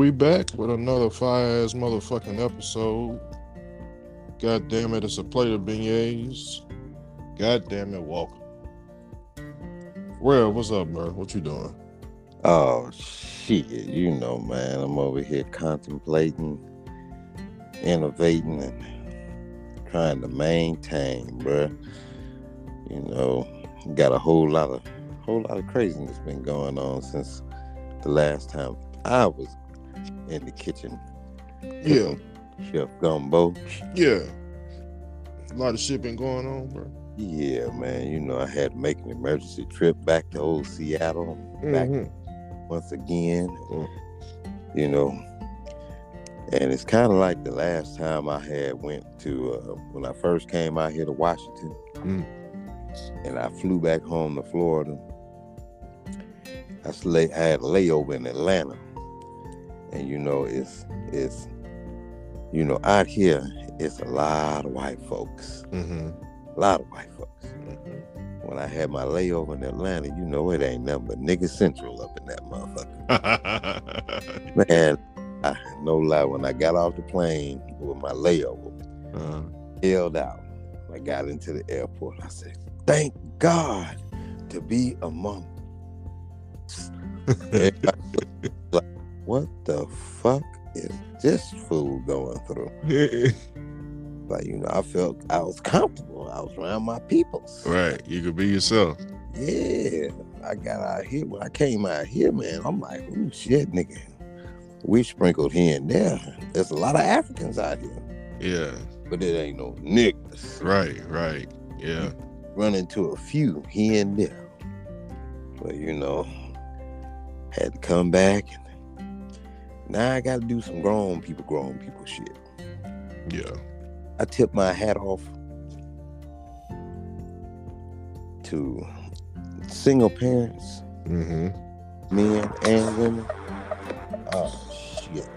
We back with another fire ass motherfucking episode. God damn it, it's a plate of beignets. God damn it, welcome. Well, what's up, bro? What you doing? Oh shit, you know, man. I'm over here contemplating, innovating, and trying to maintain, bro. You know, got a whole lot of whole lot of craziness been going on since the last time I was in the kitchen. Yeah, Chef Gumbo. yeah. A lot of shit been going on, bro. Yeah, man. You know, I had to make an emergency trip back to old Seattle. Back Mhm. once again. Mm. You know, and it's kind of like the last time I had went to uh, when I first came out here to Washington, Mm. and I flew back home to Florida. I slay, I had a layover in Atlanta, and you know it's it's you know out here it's a lot of white folks, Mhm. a lot of white folks. Mhm. When I had my layover in Atlanta, you know it ain't nothing but nigga central up in that motherfucker. Man, I, no lie, when I got off the plane with my layover, Uh, held out. I got into the airport. I said, "Thank God to be among." Everybody was like, what the fuck is this fool going through? Like, you know, I felt I was comfortable. I was around my peoples. right, you could be yourself. Yeah, I got out here. When I came out here, man, I'm like, ooh, shit, nigga. We sprinkled here and there. There's a lot of Africans out here, Yeah, but it ain't no niggas. right, right. Yeah, Run into a few here and there. But, you know, had to come back. And now I got to do some grown people, grown people shit. yeah. I tip my hat off to single parents, Mm-hmm. men and women. Oh shit.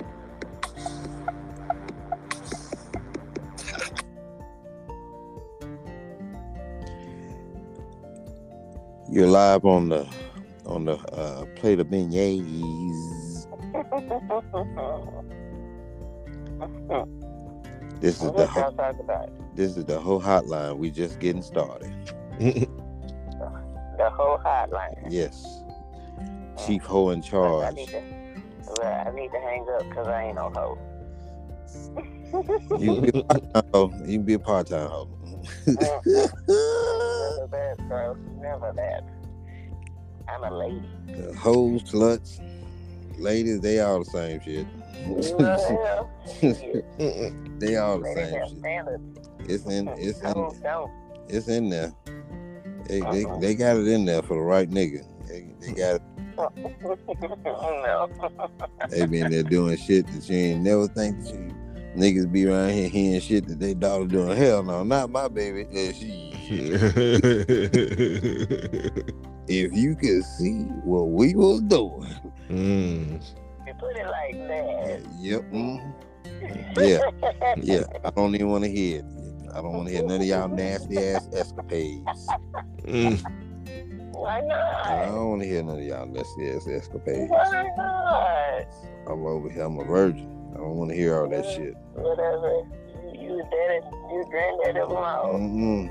You're live on the on the uh, plate of beignets. This is the ho- y'all talk about? this is the whole hotline. We just getting started. The whole hotline. Yes, mm. Chief Ho in I charge. need to, well, I need to hang up because I ain't no hoe. You can be a part-time hoe. You can be a part-time hoe. Never that, bro. Never that. I'm a lady. The hoes, sluts, ladies, they all the same shit. Well, they all the Ladies same shit. standards. It's in it's in it's in there. They, they, Uh-huh. they got it in there for the right nigga. They, they got no. they been there doing shit that you ain't never think that you niggas be around here hearing shit that they daughter doing. Hell no, not my baby. Uh, she, if you could see what we was doing. Mm. You put it like that. Yep. mhm. Yeah. Yeah. I don't even want to hear it. I don't want to hear none of y'all nasty ass escapades. Mm. Why not? I don't want to hear none of y'all nasty ass escapades. Why not? I'm over here. I'm a virgin. I don't want to hear all that shit. Whatever. You daddy, you granddaddy of all. Mm-mm.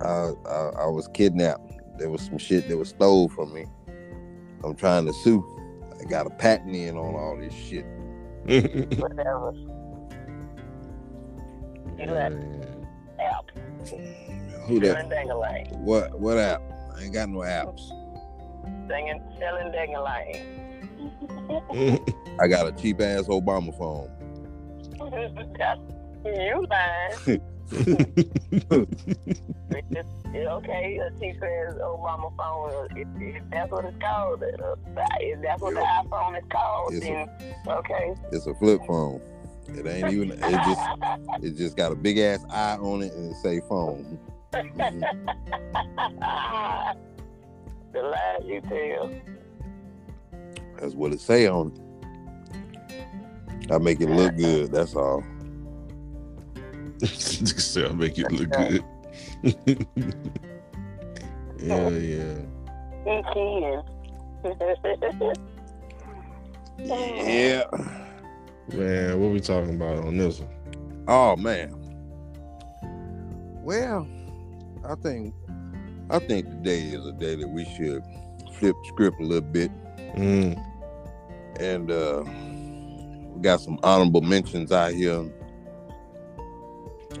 I, I I was kidnapped. There was some shit that was stole from me. I'm trying to sue. I got a patent in on all this shit. Whatever. You got app. Who that? What what app? I ain't got no apps. Singing, selling dang-a-lang. I got a cheap ass Obama phone. you lying. Just- okay, a cheap ass Obama phone. If, if that's what it's called, uh, if that's what the iPhone is called, It's a- okay. It's a flip phone. It ain't even. It just it just got a big ass eye on it and it say phone. Mhm. the lies you tell. That's what it say on it. I make it look good. That's all. Just say I'll make it look good. yeah, yeah. He can. Yeah. Man, what we talking about on this one? Oh man. Well, I think I think today is a day that we should flip script a little bit Mm, and uh we got some honorable mentions out here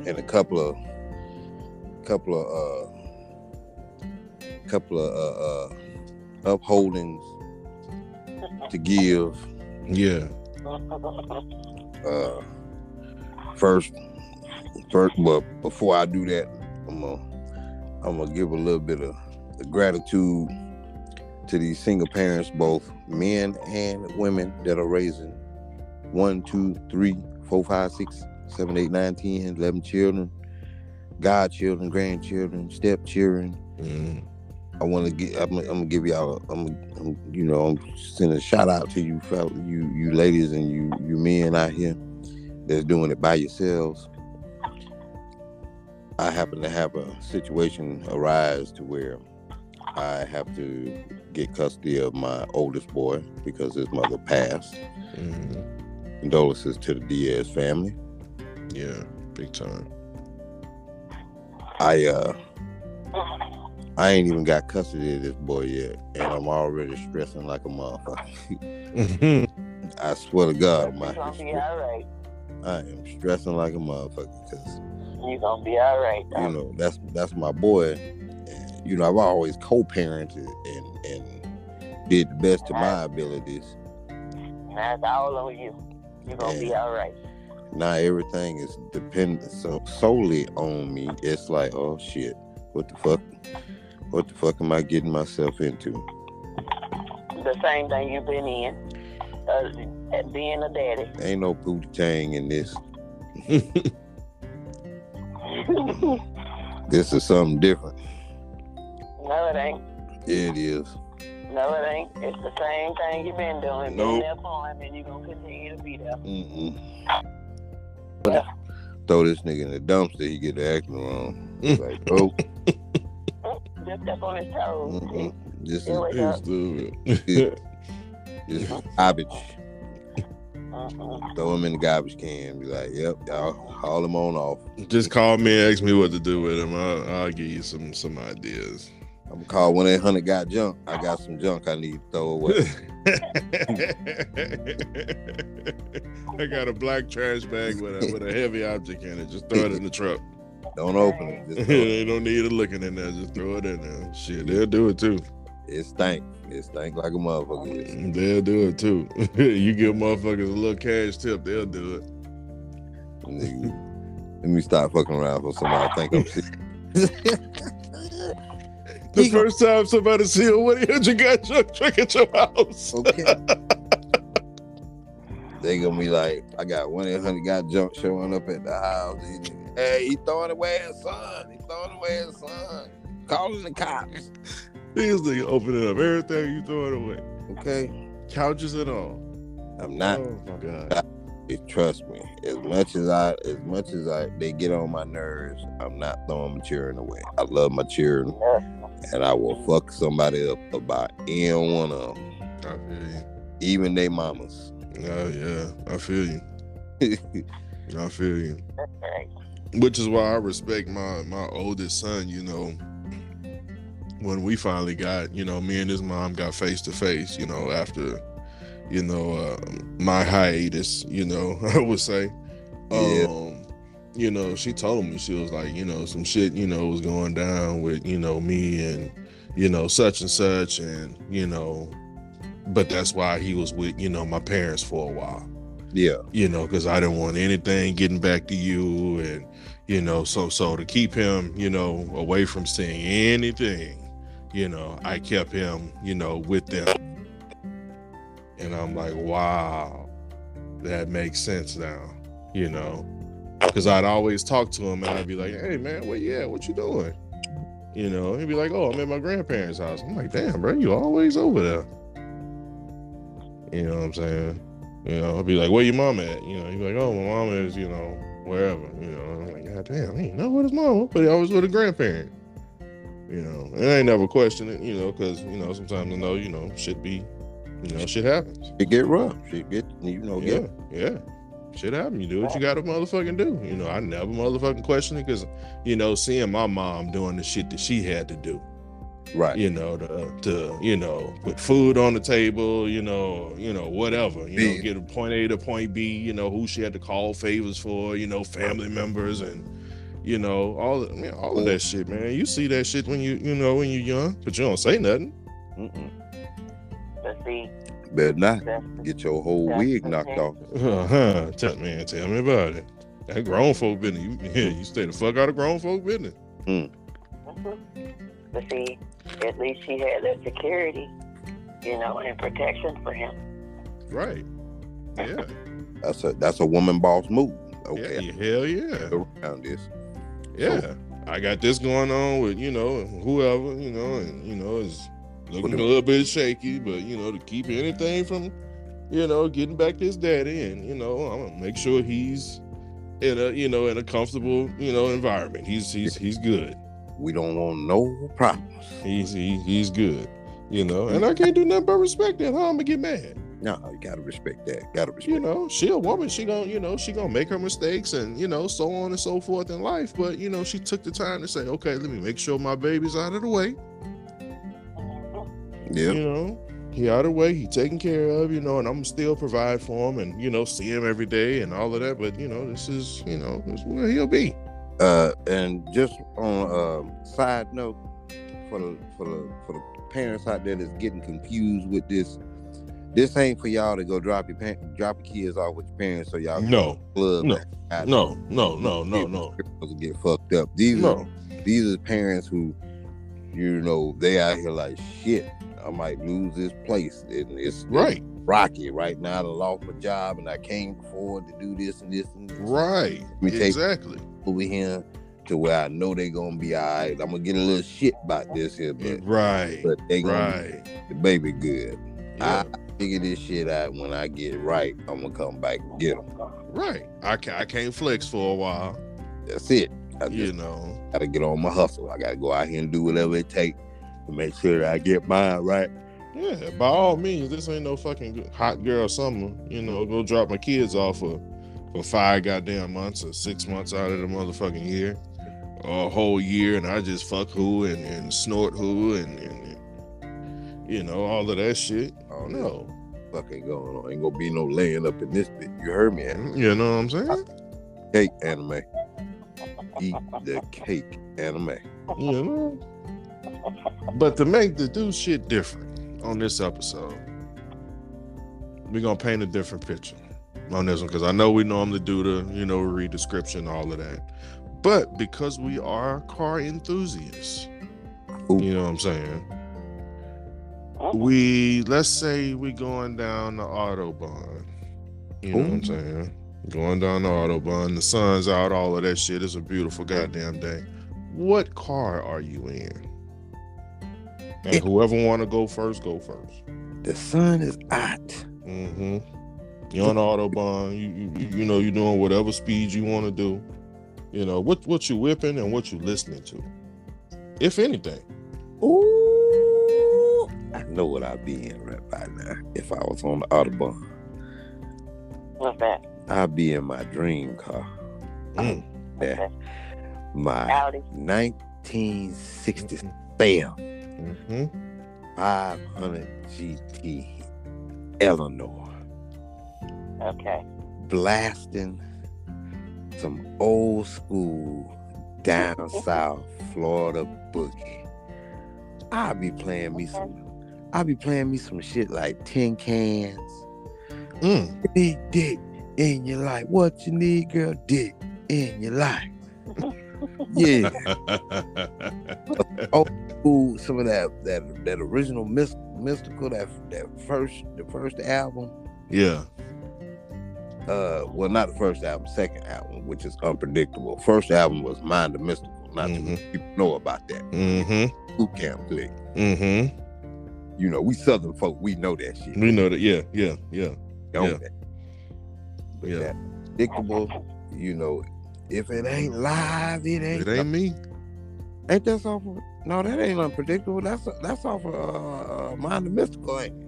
and a couple of couple of uh couple of uh, uh upholdings to give yeah. uh first first but before I do that I'm gonna I'm gonna give a little bit of gratitude to these single parents, both men and women that are raising one, two, three, four, five, six, seven, eight, nine, ten, eleven children, godchildren, grandchildren, stepchildren. Mm, I want to get. I'm, I'm gonna give y'all. I'm, I'm, you know, I'm sending a shout out to you, fellas, you, you ladies, and you, you men out here that's doing it by yourselves. I happen to have a situation arise to where I have to get custody of my oldest boy because his mother passed. mm, Condolences to the Diaz family. Yeah. Big time. I uh I ain't even got custody of this boy yet, and I'm already stressing like a motherfucker. I swear to God, my gonna be all right. I am stressing like a motherfucker because You gonna be all right. you know that's that's my boy. And, you know, I've always co-parented and and did the best to my abilities. That's all on you. You're gonna be all right. Now everything is dependent so solely on me. It's like, oh shit, what the fuck? What the fuck am I getting myself into? The same thing you've been in. Uh, at being a daddy. Ain't no booty tang in this. This is something different. no, it ain't. Yeah, it is. No, it ain't. It's the same thing you've been doing. Nope. Been there for him, and you're gonna continue to be there. Mm-mm. Yeah. Throw this nigga in the dumpster, he get the acting wrong. It's like, oh, Just step on his toes. mm-mm. this is Yeah, stupid. this garbage. Mm-mm. Throw him in the garbage can. Be like, yep, y'all haul him on off. Just call me and ask me what to do with him. I'll, I'll give you some some ideas. I'm gonna call one eight hundred got junk. I got some junk I need to throw away. I got a black trash bag with a with a heavy object in it. Just throw it in the truck. Don't open it. It. they don't need it looking in there. Just throw it in there. Shit, they'll do it too. It stank. It stank like a motherfucker. Mm, they'll do it too. you give motherfuckers a little cash tip, they'll do it. Let me stop fucking around for somebody I think I'm sick. The He gon- first time somebody see a one hundred got junk truck at your house. Okay. they gonna be like, I got one eight hundred got junk showing up at the house. These Hey, he throwing away his son. He throwing away his son. Calling the cops. These niggas opening up everything you throwing away, Okay. couches and all. I'm not. oh my god. it- trust me. As much as I, as much as I, they get on my nerves. I'm not throwing my children away. I love my children, and I will fuck somebody up about any one of them, I feel you. even they mamas. Oh yeah, I feel you. I feel you. Which is why I respect my my oldest son. You know, when we finally got, you know, me and his mom got face to face. You know, after, you know, uh, my hiatus. You know, I would say. Yeah. Um, you know, she told me she was like, you know, some shit, you know, was going down with, you know, me and, you know, such and such, and you know, but that's why he was with, you know, my parents for a while yeah. you know, because I didn't want anything getting back to you, and you know, so so to keep him, you know, away from seeing anything, you know, I kept him, you know, with them, and I'm like, wow, that makes sense now, you know, because I'd always talk to him, and I'd be like, hey man, where you at? What you doing? You know, he'd be like, oh, I'm at my grandparents' house. I'm like, damn, bro, you always over there. You know what I'm saying? You know, I'll be like, where your mom at? You know, he'd be like, oh, my mom is, you know, wherever. You know, I'm like, God damn, ain't know what his mom, but he always with a grandparent. You know, and I ain't never question it, you know, because, you know, sometimes I know, you know, shit be You know, shit happens. It get rough. Shit get you know Yeah, get yeah. Shit happen. You do what you gotta motherfucking do. You know, I never motherfucking question it because, you know, seeing my mom doing the shit that she had to do, right. you know, to, to you know, put food on the table, you know, you know, whatever, you know, get a point A to point B, you know, who she had to call favors for, you know, family members and you know, all of, man, all of that mm. shit, man. You see that shit when you, you know, when you're young, but you don't say nothing. Mm-mm. But see, Better not get your whole That's wig knocked off. Uh-huh. Tell man, tell me about it. That grown folk business. You, yeah, you stay the fuck out of grown folk business. Mhm. But see, at least she had that security, you know, and protection for him. Right. Yeah. That's a that's a woman boss move. Okay, Yeah, hell yeah. around this. Yeah. I got this going on with, you know, whoever, you know, and you know, is looking a little bit shaky, but you know, to keep anything from, you know, getting back to his daddy and, you know, I'm gonna make sure he's in a, you know, in a comfortable, you know, environment. He's he's he's good. We don't want no problems. He's he, he's good. You know, and I can't do nothing but respect that. How I'm gonna get mad? No, you gotta respect that. Gotta respect. you know, she a woman. She gonna, you know, she gonna make her mistakes and you know, so on and so forth in life. But you know, she took the time to say, okay, let me make sure my baby's out of the way. Yeah. You know, he out of the way. He taken care of. You know, and I'm still provide for him and you know, see him every day and all of that. But you know, this is, you know, this is where he'll be. Uh, and just on a um, side note, for the for the for the parents out there that's getting confused with this, this ain't for y'all to go drop your pa- drop your kids off with your parents so y'all No, club no, no, no, no, no, no, to get fucked up. These are these are parents who, you know, they out here like shit. I might lose this place, and it's Right, rocky right now. I lost my job, and I can't afford to do this and this and this. right. Exactly. over here to where I know they're gonna be all right. I'm gonna get a little shit about this here, but mm, Right. but they Right. the baby good. Yeah. I figure this shit out when I get it right. I'm gonna come back and get them. Right. I can I can't flex for a while. That's it. I You know. gotta get on my hustle. I gotta go out here and do whatever it takes to make sure that I get mine right. Yeah, by all means, this ain't no fucking hot girl summer. You know, go drop my kids off for for five goddamn months or six months out of the motherfucking year, or a whole year, and I just fuck who and, and snort who and, and, and you know all of that shit. I don't No, fucking going on. Ain't gonna be no laying up in this bit. You heard me, anime. Mm, you know what I'm saying? Cake anime. Eat the cake anime. You know. But to make the do shit different on this episode, we're gonna paint a different picture on this one because I know we normally do the, you know, read description, all of that. But because we are car enthusiasts, Ooh. you know what I'm saying? Uh-huh. We let's say we're going down the autobahn. You know what I'm saying? Going down the autobahn, the sun's out, all of that shit. It's a beautiful goddamn day. What car are you in? And It- whoever want to go first, go first. The sun is out. Mm-hmm. You're on the autobahn. You, you you- you know you're doing whatever speed you want to do. You know what what you whipping and what you listening to, if anything. Ooh, I know what I'd be in right by now if I was on the Autobahn. What's that? I'd be in my dream car. Mm. Yeah. My Audi. 1967 Mm-hmm. 500 GT Eleanor Okay. blasting some old school down south Florida boogie. I'll be playing me some I'll be playing me some shit like tin cans. Mm. You need dick in your life. What you need, girl? Dick in your life. Yeah. Ooh, some of that that that original myst- Mystikal that that first the first album. yeah. Uh, well, not the first album, second album, which is unpredictable. First album was Mind the Mystikal. Not many people know about that. Mm-hmm. Boot camp click. Mm-hmm. You know, we Southern folk, we know that shit. We know that. Yeah. Yeah. Yeah. Know yeah. that. But Yeah. that predictable, you know, if it ain't live, it ain't. It ain't me. Ain't that off of? No, that ain't unpredictable. That's that's off of uh, uh, Mind the Mystikal, ain't it?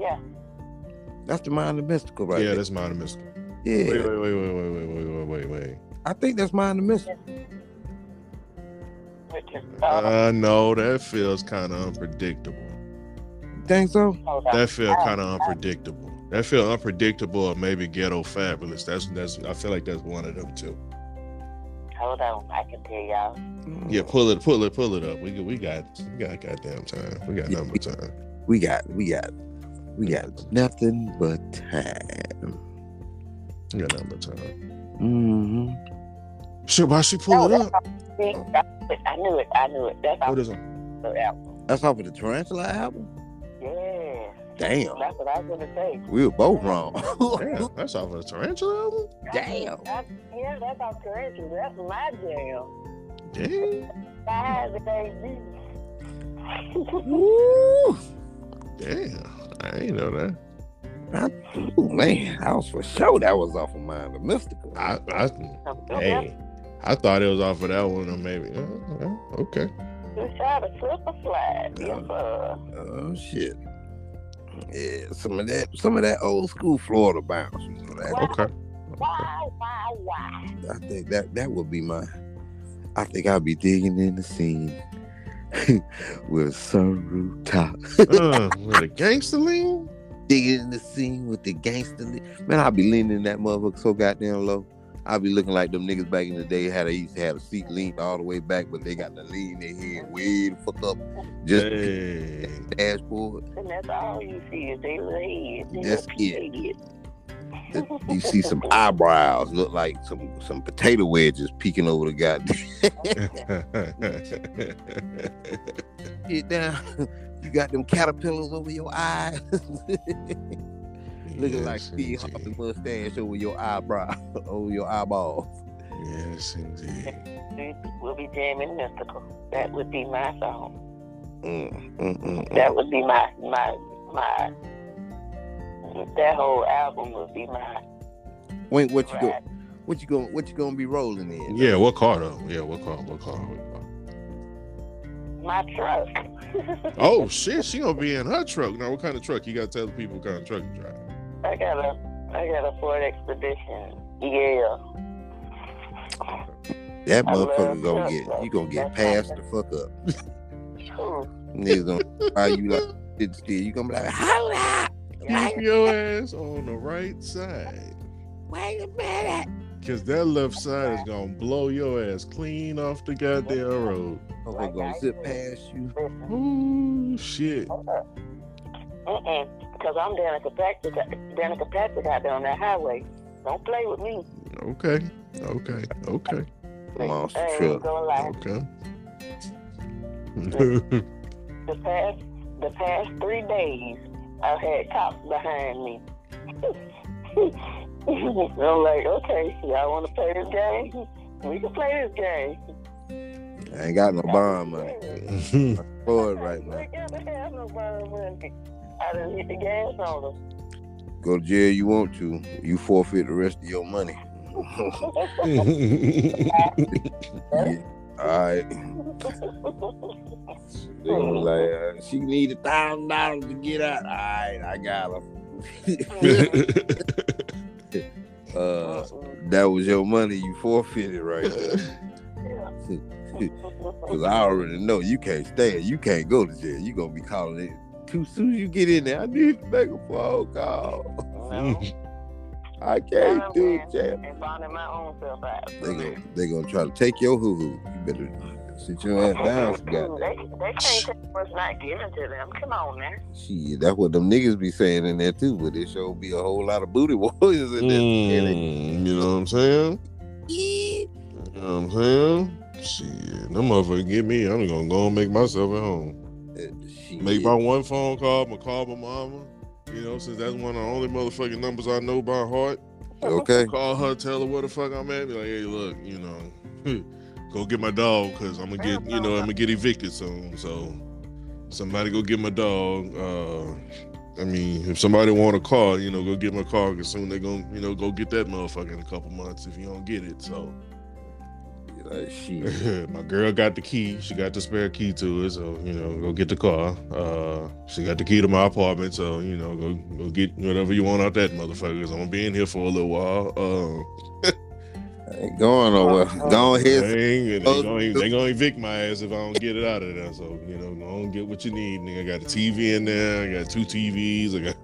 Yeah. That's the mind of Mystikal, right? yeah, there. that's mine Mystikal. yeah. Wait, wait, wait, wait, wait, wait, wait, wait, wait, wait. I think that's mind of Mystikal. Which is, uh, Uh, no, that feels kind of unpredictable. Think so? That feels kind of unpredictable. That feel unpredictable, or maybe ghetto fabulous. That's that's. I feel like that's one of them too. Hold on, I can tell y'all. Yeah, pull it, pull it, pull it up. We we got, we got goddamn time. We got number time. We got, we got, we got nothing but time. We got number time. Mm-hmm. Shit, why she pull it up? I knew it. I knew it. That's What all. is it? That's off of the Tarantula album. Yeah, Damn, that's what I was gonna say. we were both wrong. Damn, that's off of the tarantula album. Damn. That- yeah, that's our tarantula. That's my jam. Damn, Five baby. Woo. damn. I ain't know that. I, ooh, man, I was for sure that was off of mine, of Mystikal. I, I, hey, I thought it was off of that one, or maybe. uh, uh, okay. Just try to slip a slide. Yes, sir. Oh shit. Yeah, some of that, some of that old school Florida bounce. You know, that, Okay. Wow, wow, wow. I think that that would be my. I think I'll be digging in the scene with sunroof top, Uh, with a gangster lean. digging in the scene with the gangster. li- Man, I'll be leaning in that motherfucker so goddamn low. I'll be looking like them niggas back in the day had they used to have a seat leaned all the way back, but they got to lean their head way the fuck up, just Hey. the dashboard. And that's all you see is they little heads. They That's little heads. You see some eyebrows look like some some potato wedges peeking over the goddamn. Get down. You got them caterpillars over your eyes, looking like Yes, Steve indeed. Harvey mustache over your eyebrow, over your eyeballs. Yes, indeed. We- We'll be jamming Mystikal. That would be my song. Mm, mm, mm, mm. That would be my my my. That whole album would be my. Wait, what you go? What you going? What you gonna be rolling in? Yeah, what car though? Yeah, what car? What car? What car? My truck. Oh shit, she gonna be in her truck. Now, what kind of truck? You gotta tell the people what kind of truck you drive. I got a I got a Ford Expedition. Yeah. That I motherfucker gonna trucks, get though. you gonna get That's passed the fuck up. Ooh. Niggas gonna buy you like sit still. You gonna be like, hold up, Keep your ass on the right side. wait a minute. Cause that left side is gonna blow your ass clean off the goddamn road. Motherfucker gonna zip past you. Ooh shit. Uh-uh. Mm-mm. Because I'm Danica Patrick, Danica Patrick out there on that highway. Don't play with me. Okay. Okay. Okay. Monster I ain't truck. gonna lie. Okay. The past the past three days, I've had cops behind me. I'm like, okay, y'all want to play this game? We can play this game. I ain't got no bond money. Floyd right We now. gotta have no bond money. I done hit the gas on them. Go to jail you want to. You forfeit the rest of your money. Yeah. All right. They was like, uh, she need a thousand dollars to get out. All right, I got her. uh, that was your money you forfeited right there. Cause I already know you can't stay. You can't go to jail. You gonna be calling it. Too soon as you get in there, I need to make a phone call. No. I can't do it, jail. And finding my own self out. They gonna they gonna try to take your hoo hoo. You better sit your ass down. some They, they can't take what's not given to them. Come on now. Shit, that's what them niggas be saying in there too. But it sure be a whole lot of booty warriors in there. Mm, you know what I'm saying? You know what I'm saying? Shit, them motherfuckers get me. I'm gonna go and make myself at home. Shit. Make my one phone call. I'm gonna call my mama. You know, since that's one of the only motherfucking numbers I know by heart. okay. Call her, tell her where the fuck I'm at. Be like, hey, look, you know, go get my dog because I'm gonna get, you know, I'm gonna get evicted soon. So somebody go get my dog. Uh, I mean, if somebody want a car, you know, go get my car because soon they're gonna, you know, go get that motherfucker in a couple months if you don't get it. So Uh, shit. my girl got the key. She got the spare key to it, so you know, go get the car. Uh, she got the key to my apartment, so you know, go go get whatever you want out that motherfucker. 'cause I'm gonna be in here for a little while. Uh, Ain't going nowhere. Go ahead. They, ain't, they, gonna, they gonna evict my ass if I don't get it out of there. So you know, go and get what you need. Nigga, I got a TV in there. I got two TVs. I got.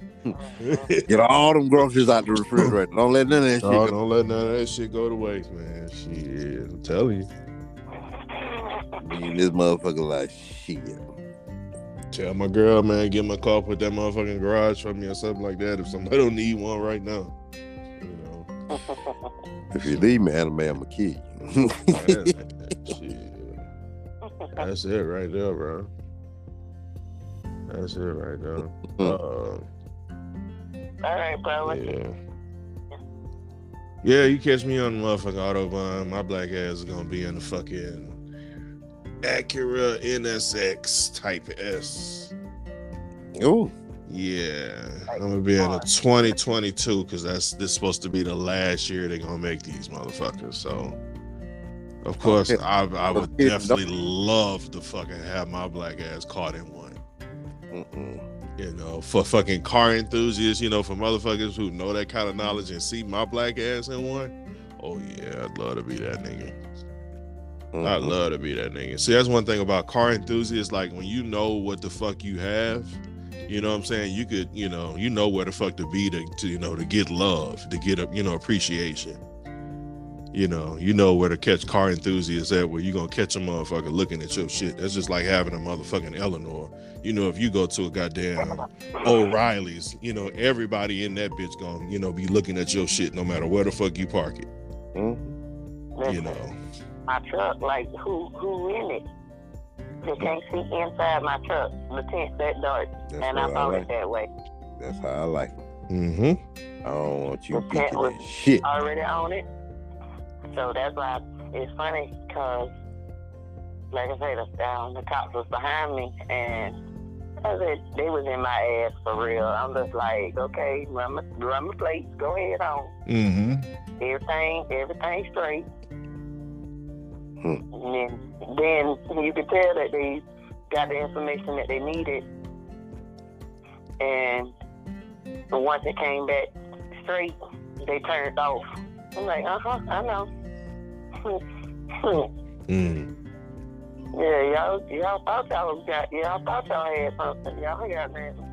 Get all them groceries out the refrigerator. Don't let none of that shit go. don't let none of that shit go to waste, man. Shit, I'm telling you. This motherfucker like shit. Tell my girl, man, get my car, put that motherfucking garage for me or something like that. If somebody don't need one right now, you know. If you leave me, anime, I'ma kill you. That's it right there, bro. That's it right there. Uh, All right, brother. yeah. Yeah, you catch me on the motherfucking Autobahn. My black ass is gonna be in the fucking Acura NSX Type S. Oh. Yeah, I'm gonna be in a 2022 because that's this supposed to be the last year they're gonna make these motherfuckers. So, of oh, course, I I would definitely love to fucking have my black ass caught in one. Mm-mm. You know, for fucking car enthusiasts, you know, for motherfuckers who know that kind of knowledge and see my black ass in one. Oh yeah, I'd love to be that nigga. I'd mm-hmm. love to be that nigga. See, that's one thing about car enthusiasts. Like when you know what the fuck you have, you know what I'm saying. You could, you know, you know where the fuck to be to, to you know, to get love, to get a, you know, appreciation. You know, you know where to catch car enthusiasts at. Where you're gonna catch a motherfucker looking at your shit. That's just like having a motherfucking Eleanor. You know, if you go to a goddamn O'Reilly's, you know, everybody in that bitch gonna, you know, be looking at your shit no matter where the fuck you park it. Mm-mm. You know. my truck, like who who in it? They can't see inside my truck. The tint's that dark, That's and I what I like. it that way. That's how I like it. Mm-hmm. I don't want you The tint peeking was shit. already on it. So that's why it's funny because, like I said, the, um, the cops was behind me and I said they was in my ass for real. I'm just like, okay, run my, run my plates, go ahead on. Mm-hmm. Everything, everything straight. Hmm. And then, then you could tell that they got the information that they needed. And once it came back straight, they turned off. I'm like, uh huh, I know. Mm. yeah, y'all, y'all thought y'all got, y'all thought y'all had something. Y'all got nothing.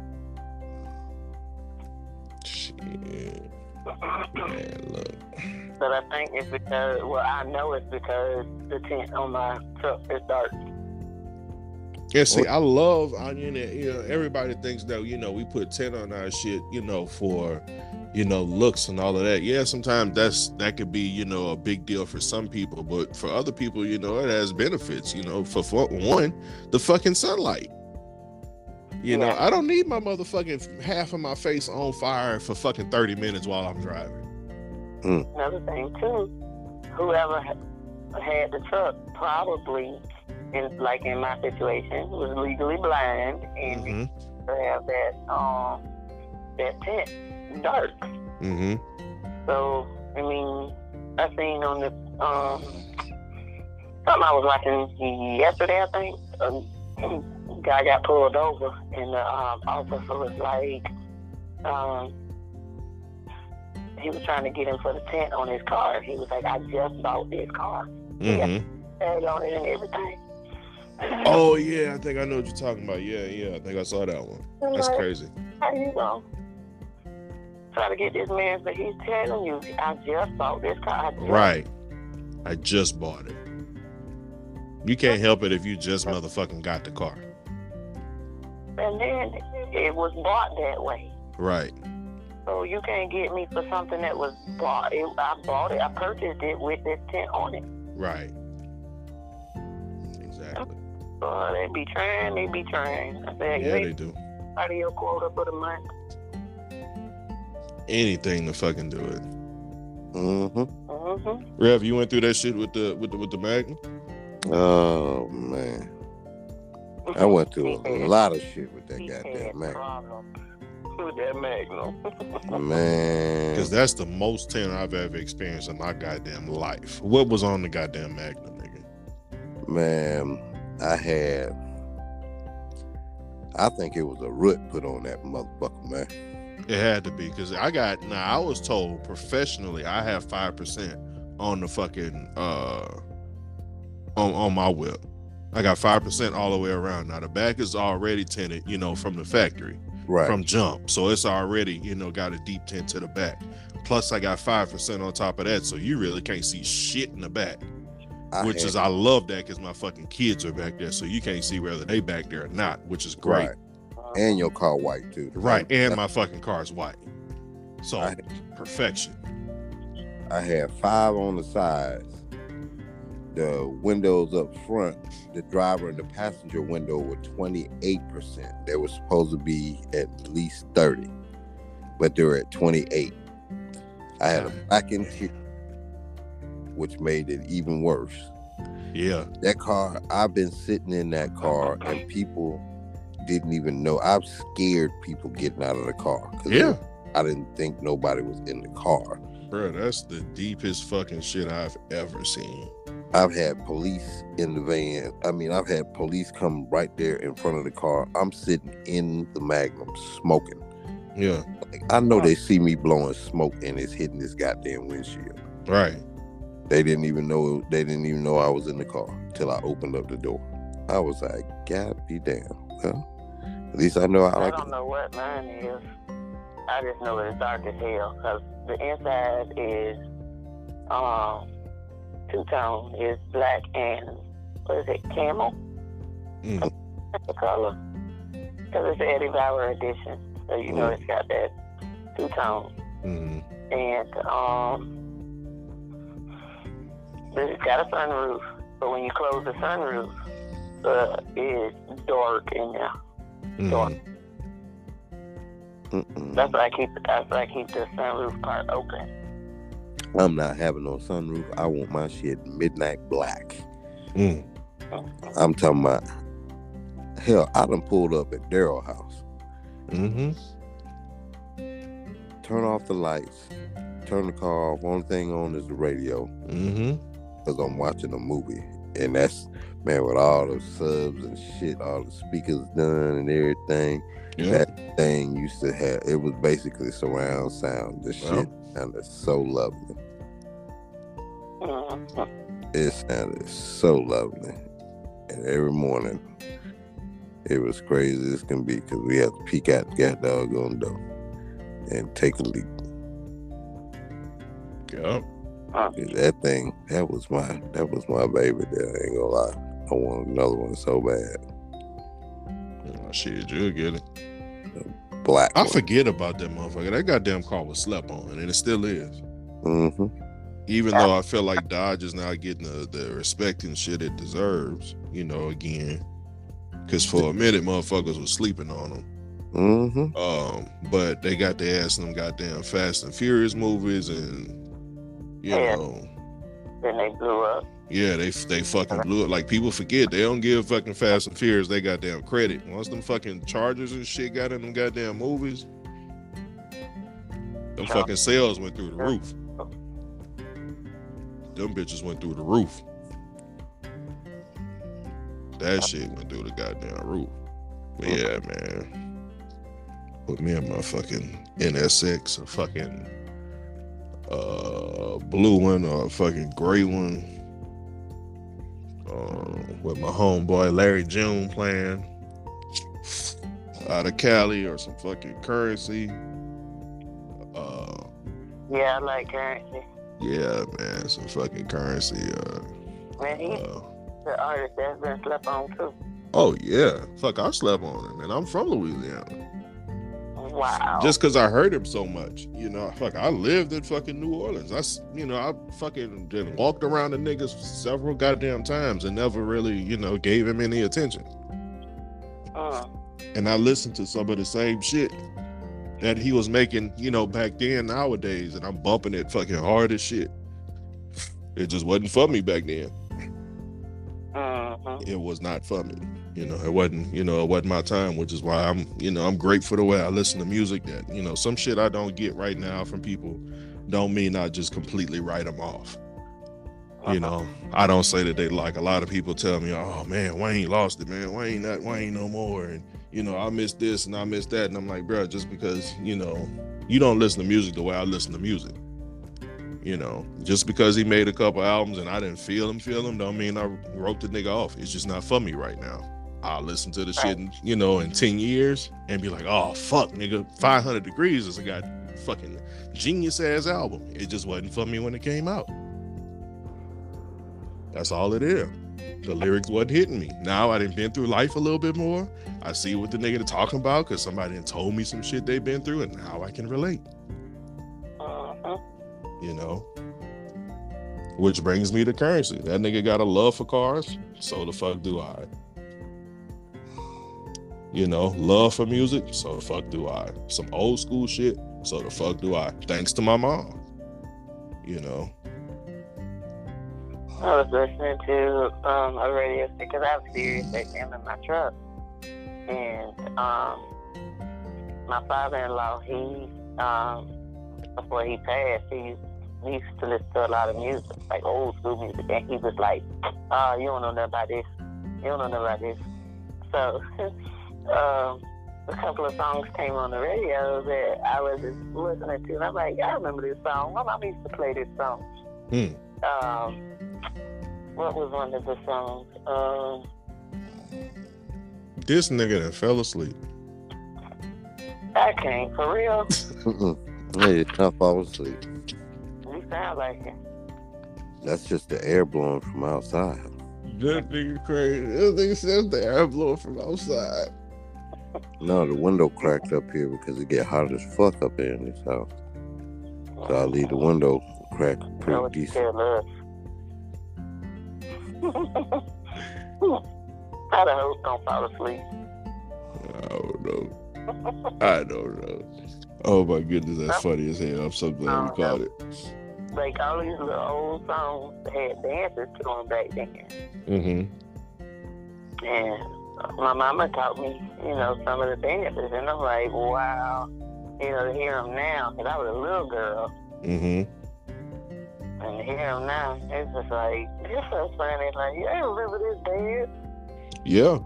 Shit. Man, look. But I think it's because, well, I know it's because the tint on my truck is dark. Yeah, see, I love onion. mean, you know, everybody thinks that, you know, we put 10 on our shit, you know, for, you know, looks and all of that. Yeah, sometimes that's that could be, you know, a big deal for some people, but for other people, you know, it has benefits, you know, for, for one, the fucking sunlight. You know, I don't need my motherfucking half of my face on fire for fucking 30 minutes while I'm driving. Mm. Another thing too, whoever had the truck probably, in like in my situation, was legally blind and Mm-hmm. have that um that tint dark. Mm-hmm. So I mean, I seen on the um something I was watching yesterday. I think a guy got pulled over, and the um, officer was like, um, he was trying to get him for the tint on his car. He was like, I just bought this car, Mm-hmm. tag on it and everything. Oh yeah, I think I know what you're talking about. Yeah, yeah, I think I saw that one. That's crazy. How you gonna try to get this man? But he's telling you, I just bought this car. I Right. I just bought it. You can't help it if you just motherfucking got the car. And then it was bought that way. Right. So you can't get me for something that was bought. It, I bought it. I purchased it with this tint on it. Right. Exactly. So they be trying. They be trying. I said, Yeah, you they do. out of your quota for the month. Anything to fucking do it. Mm-hmm. Mm-hmm. Rev, you went through that shit with the with the with the Magnum? Oh man, I went through a lot of shit with that He goddamn man. problems. with that Magnum. Man, Because that's the most tint I've ever experienced in my goddamn life. What was on the goddamn Magnum, nigga? man, I had. I think it was a root put on that motherfucker, man. It had to be because I got now. I was told professionally I have five percent on the fucking uh on on my whip. I got five percent all the way around. Now the back is already tinted, you know, from the factory Right. from jump, so it's already you know got a deep tint to the back. Plus I got five percent on top of that, so you really can't see shit in the back. I which is I love that because my fucking kids are back there, so you can't see whether they back there or not, which is great. Right. And your car white too. Right, and my fucking car is white. So I- perfection. I had five on the sides. The windows up front, the driver and the passenger window were 28%. They were supposed to be at least 30, but they were at 28. I had a black interior, which made it even worse. Yeah. That car, I've been sitting in that car and people didn't even know. I've scared people getting out of the car. Yeah. I didn't think nobody was in the car. Bro, that's the deepest fucking shit I've ever seen. I've had police in the van. I mean, I've had police come right there in front of the car. I'm sitting in the Magnum smoking. Yeah. Like, I know they see me blowing smoke and it's hitting this goddamn windshield. Right. They didn't even know. They didn't even know I was in the car till I opened up the door. I was like, God be damn. Well, at least I know I I like don't it. know what mine is. I just know it's dark as hell because the inside is um two tone is black and what is it camel Mm. the color because it's the Eddie Bauer edition so you know Mm. it's got that two tone hmm and um but it's got a sunroof but when you close the sunroof uh, it's dark in there. Dark. Mm-mm. That's why I keep that's why I keep the sunroof part open. I'm not having no sunroof. I want my shit midnight black. Mm. I'm talking about. Hell, I done pulled up at Daryl house. hmm turn off the lights, turn the car off. Only thing on is the radio hmm because I'm watching a movie. And that's, man, with all the subs and shit, all the speakers done and everything. Yeah. That thing used to have, it was basically surround sound. The Wow. shit sounded so lovely. Mhm. It sounded so lovely. And every morning, it was crazy as can be because we had to peek out the god doggone door and take a leak. Yep. That thing, that was my, that was my baby. There, I ain't gonna lie. I want another one so bad. Oh, shit, you'll get it. Black. I forget about that motherfucker. That goddamn car was slept on, and it still is. hmm Even though I feel like Dodge is not getting the, the respect and shit it deserves, you know, again. Because for a minute, motherfuckers was sleeping on them. hmm Um, but they got their ass in them goddamn Fast and Furious movies, and you Yeah. know, Then they blew up. yeah, they they fucking blew it. Like people forget they don't give fucking Fast and Furious they goddamn credit. Once them fucking Chargers and shit got in them goddamn movies, them fucking sales went through the roof. Them bitches went through the roof. That shit went through the goddamn roof. But mm-hmm. yeah, man. Put me in my fucking NSX, a fucking uh blue one or a fucking gray one. Uh, with my homeboy Larry June playing out of Cali or some fucking Curren$y. Uh Yeah, I like Curren$y. yeah, man, some fucking Curren$y. Uh, Man, he's uh the artist that's been slept on too. oh yeah, fuck, I slept on him, and I'm from Louisiana. Wow. Just because I heard him so much, you know, fuck, I lived in fucking New Orleans. I, you know, I fucking walked around the niggas several goddamn times and never really, you know, gave him any attention. Mm. And I listened to some of the same shit that he was making, you know, back then nowadays, and I'm bumping it fucking hard as shit. It just wasn't for me back then. Mhm. It was not for me. You know, it wasn't, you know, it wasn't my time, which is why I'm, you know, I'm grateful the way I listen to music that, you know, some shit I don't get right now from people don't mean I just completely write them off. You uh-huh. know, I don't say that they like a lot of people tell me, oh man, Wayne lost it, man. Wayne not Wayne no more. And, you know, I miss this and I miss that. And I'm like, bro, just because, you know, you don't listen to music the way I listen to music. You know, just because he made a couple albums and I didn't feel him, feel him, don't mean I wrote the nigga off. It's just not for me right now. I'll listen to the shit, in, you know, in 10 years and be like, oh, fuck, nigga, 500 Degreez is a god fucking genius ass album. It just wasn't for me when it came out. That's all it is. The lyrics wasn't hitting me. Now I didn't been through life a little bit more. I see what the nigga talking about because somebody had told me some shit they've been through, and now I can relate. Uh-huh. You know. Which brings me to Curren$y. That nigga got a love for cars, so the fuck do I. You know, love for music, so the fuck do I. Some old school shit, so the fuck do I. Thanks to my mom. You know. I was listening to um, a radio because I have Sirius XM in my truck, and um, my father-in-law, he um, before he passed, he, used to listen to a lot of music, like old school music, and he was like, "Oh, you don't know nothing about this. You don't know nothing about this." So, um, a couple of songs came on the radio that I was listening to, and I'm like, "I remember this song. My mom used to play this song." Hmm. Um, what was one of the songs? Um, This nigga that fell asleep. I can't for real. Hey, it's not fall asleep. You sound like it. That's just the air blowing from outside. That nigga crazy. This nigga says the air blowing from outside. No, the window cracked up here because it get hot as fuck up here in this house. So I leave the window cracked pretty decent. How the host don't fall asleep? I don't know. I don't know. Oh my goodness, that's funny as hell. I'm so glad we caught it. Like all these little old songs had dances to them back then. Mm-hmm. And my mama taught me, you know, some of the benefits, And I'm like, wow, you know, to hear them now, because I was a little girl. Mm-hmm. And to hear them now, it's just like, it's so funny. Like, you ain't remember this dance? Yeah.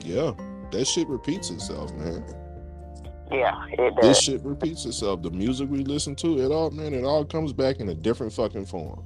Yeah. That shit repeats itself, man. Yeah, it does. This shit repeats itself. The music we listen to, it all man, it all comes back in a different fucking form.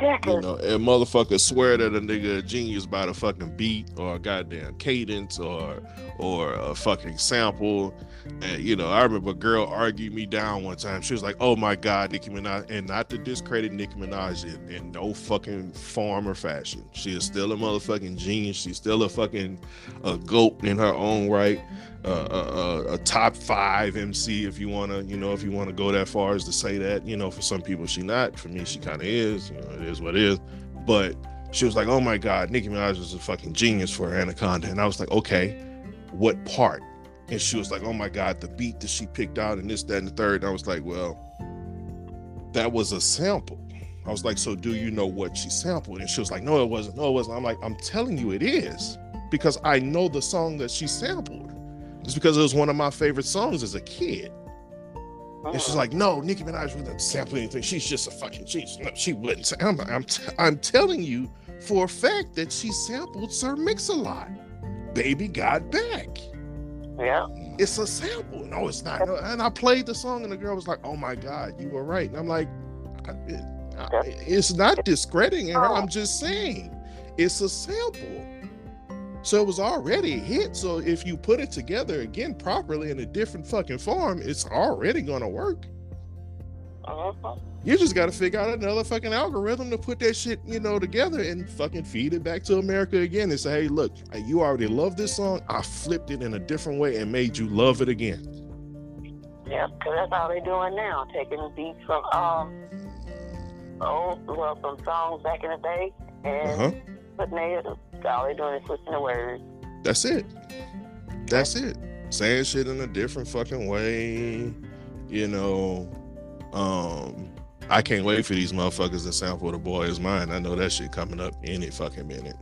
You know, and motherfuckers swear that a nigga a genius by the fucking beat or a goddamn cadence or or a fucking sample. And you know, I remember a girl argued me down one time. She was like, "Oh my god, Nicki Minaj," and not to discredit Nicki Minaj in, in no fucking form or fashion. She is still a motherfucking genius. She's still a fucking a goat in her own right. A, a, top five MC, if you wanna, you know, if you wanna go that far as to say that. You know, for some people she not. For me, she kind of is. You know, it is what it is. But she was like, "Oh my God, Nicki Minaj is a fucking genius for Anaconda," and I was like, "Okay, what part?" And she was like, "Oh my God, the beat that she picked out and this, that, and the third. And I was like, "Well, that was a sample." I was like, "So do you know what she sampled?" And she was like, "No, it wasn't. No, it wasn't." I'm like, "I'm telling you, it is because I know the song that she sampled. It's because it was one of my favorite songs as a kid." And she's oh. like, no, Nicki Minaj wouldn't sample anything. She's just a fucking cheese. No, she wouldn't. Say. I'm, I'm, t- I'm telling you for a fact that she sampled Sir Mix-a-Lot. Baby Got Back. yeah. It's a sample. No, it's not. No. And I played the song, and the girl was like, oh my God, you were right. And I'm like, I- I- it's not discrediting her. I'm just saying it's a sample. So it was already a hit. So if you put it together again properly in a different fucking form, it's already gonna work. Uh-huh. You just got to figure out another fucking algorithm to put that shit, you know, together and fucking feed it back to America again and say, hey, look, you already love this song. I flipped it in a different way and made you love it again. Yeah, because that's all they're doing now, taking beats from um, old, well, from songs back in the day and Uh huh. putting it. All they're doing is switching the words. That's it. That's it. Saying shit in a different fucking way, you know. Um, I can't wait for these motherfuckers to sample the boy is mine. I know that shit coming up any fucking minute.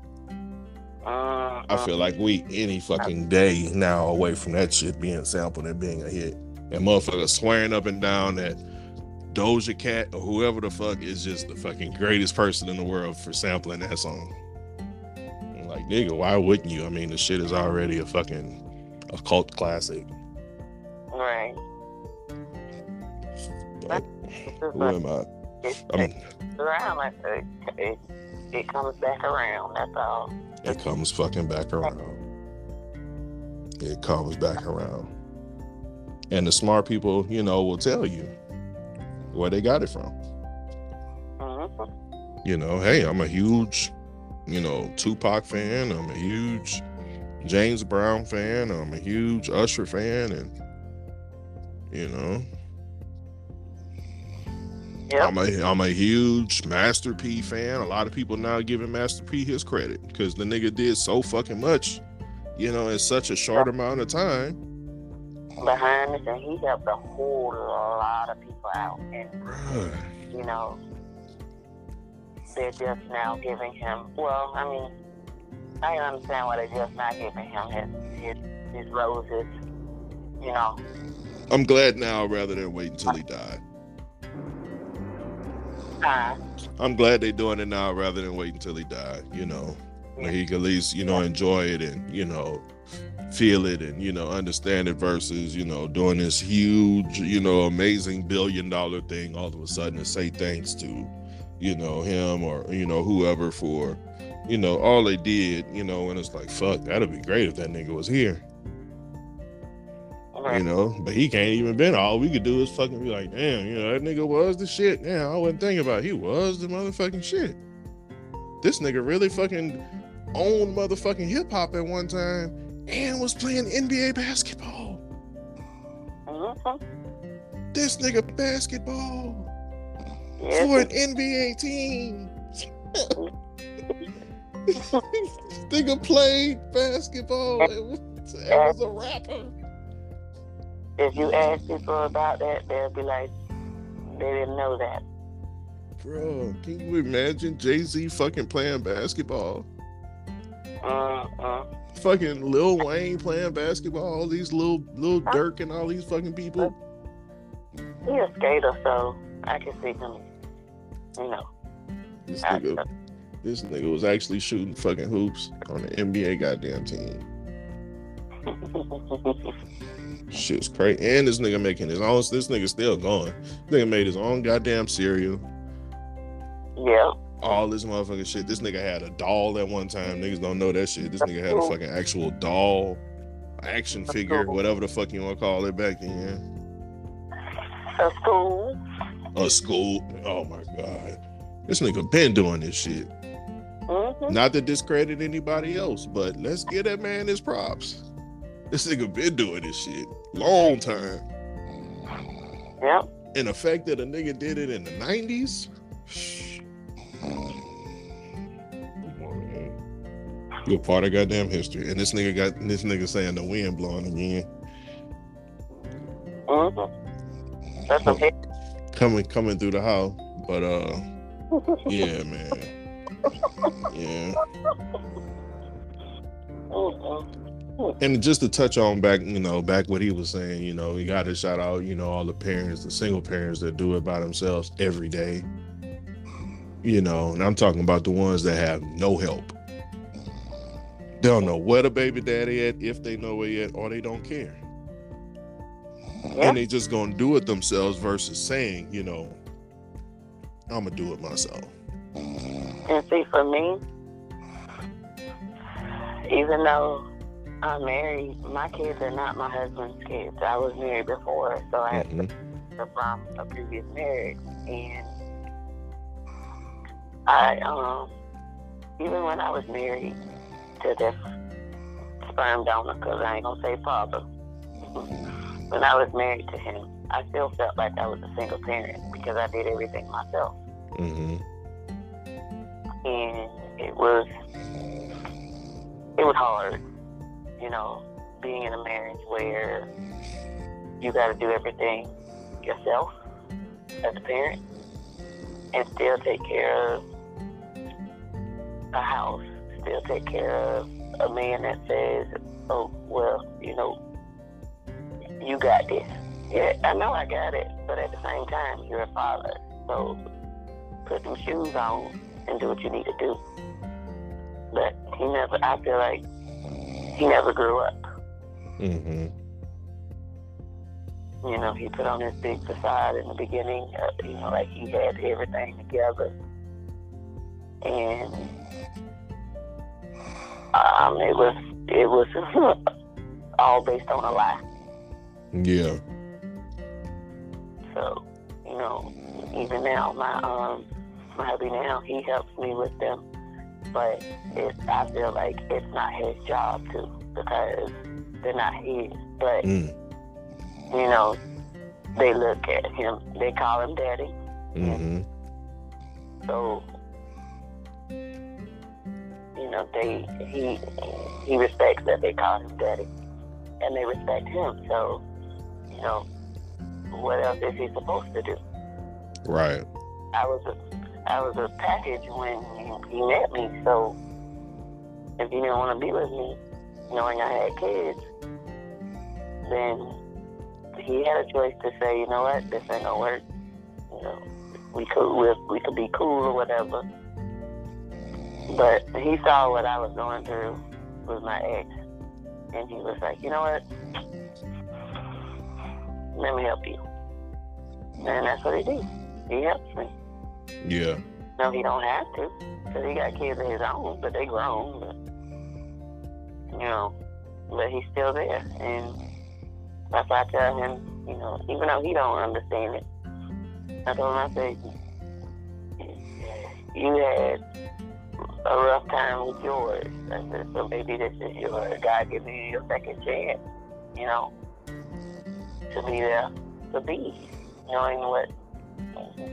Uh, I feel like we any fucking day now away from that shit being sampled and being a hit. And motherfuckers swearing up and down that Doja Cat or whoever the fuck is just the fucking greatest person in the world for sampling that song. Like, nigga, why wouldn't you? I mean, the shit is already a fucking a cult classic. Right. Who am I? It's I mean, around it, it, comes back around. That's all. it comes fucking back around. It comes back around. And the smart people, you know, will tell you where they got it from. hmm You know, hey, I'm a huge, you know, Tupac fan. I'm a huge James Brown fan. I'm a huge Usher fan, and you know, Yep. I'm a I'm a huge Master P fan. A lot of people now giving Master P his credit because the nigga did so fucking much, you know, in such a short amount of time. Behind this, and he helped a whole lot of people out. And you know, they're just now giving him. Well, I mean, I can understand why they're just not giving him his his, his roses. You know, I'm glad now rather than wait until he died. uh, I'm glad they're doing it now rather than wait until he died. You know, he could at least you know enjoy it and you know feel it and you know understand it versus you know doing this huge you know amazing billion dollar thing all of a sudden to say thanks to you know him or you know whoever for you know all they did you know and it's like fuck that'd be great if that nigga was here. You know but he can't even been all we could do is fucking be like damn you know that nigga was the shit. Yeah i wasn't thinking about it. he was the motherfucking shit. This nigga really fucking owned motherfucking hip-hop at one time and was playing nba basketball. Mhm. this nigga basketball Yes, for an nba team nigga played basketball and was, a rapper if you ask people about that, they'll be like, they didn't know that. Bro, can you imagine Jay Z fucking playing basketball? Mm-mm. Fucking Lil Wayne playing basketball, all these little little Durk and all these fucking people. He a skater, so I can see him. You know, This nigga, this nigga was actually shooting fucking hoops on the NBA goddamn team. Shit's crazy. And this nigga making his own. This nigga still going. Nigga made his own goddamn cereal. yeah. All this motherfucking shit. This nigga had a doll at one time. Niggas don't know that shit. This nigga had a fucking actual doll, action figure, whatever the fuck you want to call it back then. A school. A school. Oh my god. This nigga been doing this shit. Mm-hmm. Not to discredit anybody else, but let's give that man his props. This nigga been doing this shit long time. Yep. And the fact that a nigga did it in the 90s. Come on. You're part of goddamn history. And this nigga got this nigga saying the wind blowing again. Mm-hmm. That's hit. Coming coming through the house. But uh yeah, man. Yeah. And just to touch on back, you know, back what he was saying, you know, he got to shout out, you know, all the parents, the single parents that do it by themselves every day. You know, and I'm talking about the ones that have no help. They don't know where the baby daddy at, if they know it yet, or they don't care. Yeah. And they just gonna do it themselves versus saying, you know, I'm gonna do it myself. And see, for me, even though I'm married, my kids are not my husband's kids. I was married before, so I had Mhm. her from a previous marriage, and I um even when I was married to this sperm donor, because I ain't gonna say father, when I was married to him, I still felt like I was a single parent because I did everything myself, Mhm. and it was it was hard, you know, being in a marriage where you got to do everything yourself as a parent and still take care of a house, still take care of a man that says, "Oh, well, you know, you got this." Yeah, I know I got it, but at the same time, you're a father, so put some shoes on and do what you need to do. But he never. I feel like he never grew up. Mm-hmm. You know, he put on this big facade in the beginning. Uh, you know, like he had everything together, and um, it was it was all based on a lie. Yeah. So, you know, even now, my um, my hubby now, he helps me with them, but it, I feel like it's not his job to because they're not his. But Mm. you know, they look at him, they call him daddy. Mm-hmm. So, you know, they he he respects that they call him daddy, and they respect him. So, you know, what else is he supposed to do? Right. I was a I was a package when he, he met me. So, if he didn't want to be with me, knowing I had kids, then he had a choice to say, you know what, this ain't gonna work. You know, we could we, we could be cool or whatever. But he saw what I was going through with my ex, and he was like, you know what, let me help you. And that's what he did. He helps me. Yeah. No, he don't have to, because he got kids of his own, but they grown. But, you know, but he's still there, and that's why I tell him, you know, even though he don't understand it, I told him I said, you had a rough time with yours. I said, so maybe this is your God giving you your second chance, you know, to be there to be, knowing what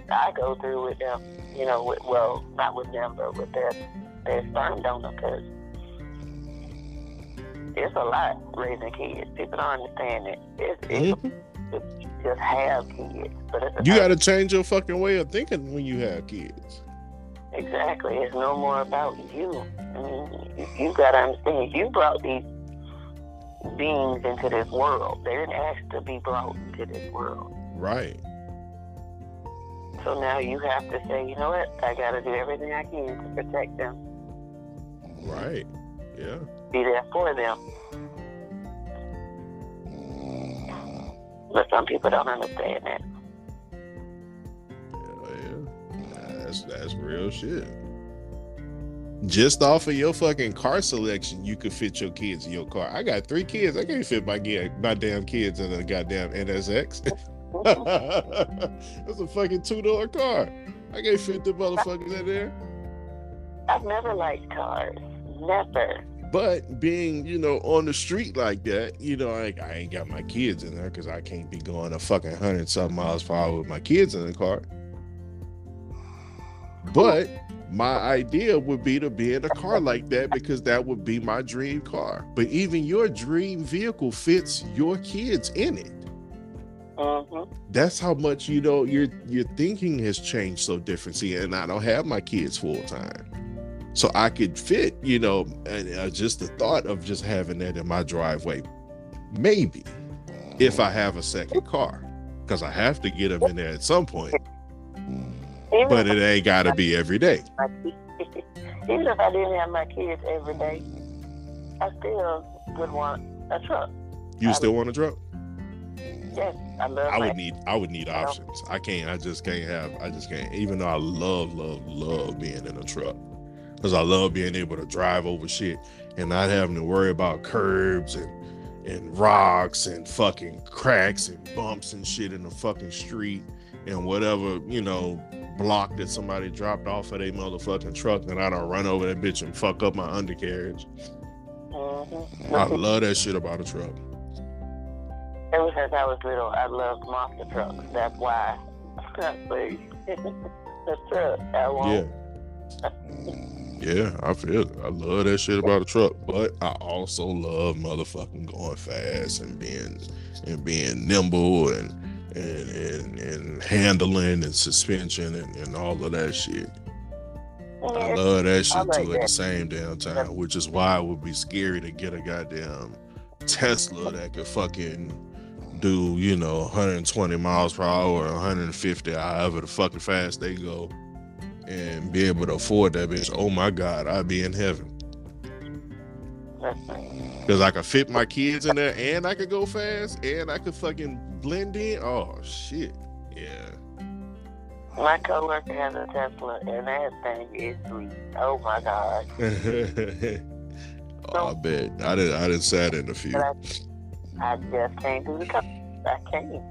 I go through with them, you know, with, well, not with them, but with their, their sperm donor, because it's a lot raising kids. People don't understand it. It's, it's Mhm. to just have kids, but it's You got to change your fucking way of thinking when you have kids. Exactly. It's no more about you. I mean, you, you got to understand, you brought these beings into this world. They didn't ask to be brought into this world. Right. So now you have to say, you know what? I got to do everything I can to protect them, Right. Yeah. be there for them. But some people don't understand that. Yeah, yeah. That's that's real shit. Just off of your fucking car selection, you could fit your kids in your car. I got three kids. I can't fit my my damn kids in a goddamn NSX. That's a fucking two door car. I can't fit the motherfuckers in there. I've never liked cars. Never. But being, you know, on the street like that, you know, I, I ain't got my kids in there because I can't be going a fucking hundred something miles per hour with my kids in the car. But my idea would be to be in a car like that because that would be my dream car. But even your dream vehicle fits your kids in it. Mm-hmm. That's how much you know your your thinking has changed so different. See, and I don't have my kids full time, so I could fit. You know, and uh, just the thought of just having that in my driveway, maybe if I have a second car, because I have to get them in there at some point. Even But it ain't got to be every day. even if I didn't have my kids every day, I still would want a truck. You still want a truck? Yes, I love I would need I would need options. I can't. I just can't have. I just can't. Even though I love, love, love being in a truck, because I love being able to drive over shit and not having to worry about curbs and and rocks and fucking cracks and bumps and shit in the fucking street and whatever you know block that somebody dropped off of their motherfucking truck and I don't run over that bitch and fuck up my undercarriage. hmm I love that shit about a truck. Ever since I was little, I loved monster trucks. That's why the truck. I Yeah. Yeah, I feel it. I love that shit about a truck, but I also love motherfucking going fast and being and being nimble and and and, and handling and suspension and, and all of that shit. I love that shit like too at the same damn time, which is why it would be scary to get a goddamn Tesla that could fucking do, you know, 120 miles per hour, 150, however the fucking fast they go, and be able to afford that bitch. Oh my God, I'd be in heaven. Because I could fit my kids in there and I could go fast and I could fucking blend in. Oh shit. Yeah. My coworker has a Tesla, and that thing is sweet. Oh my god! oh, I bet. I didn't I didn't sat in a few. I, I just can't do the car. I can't.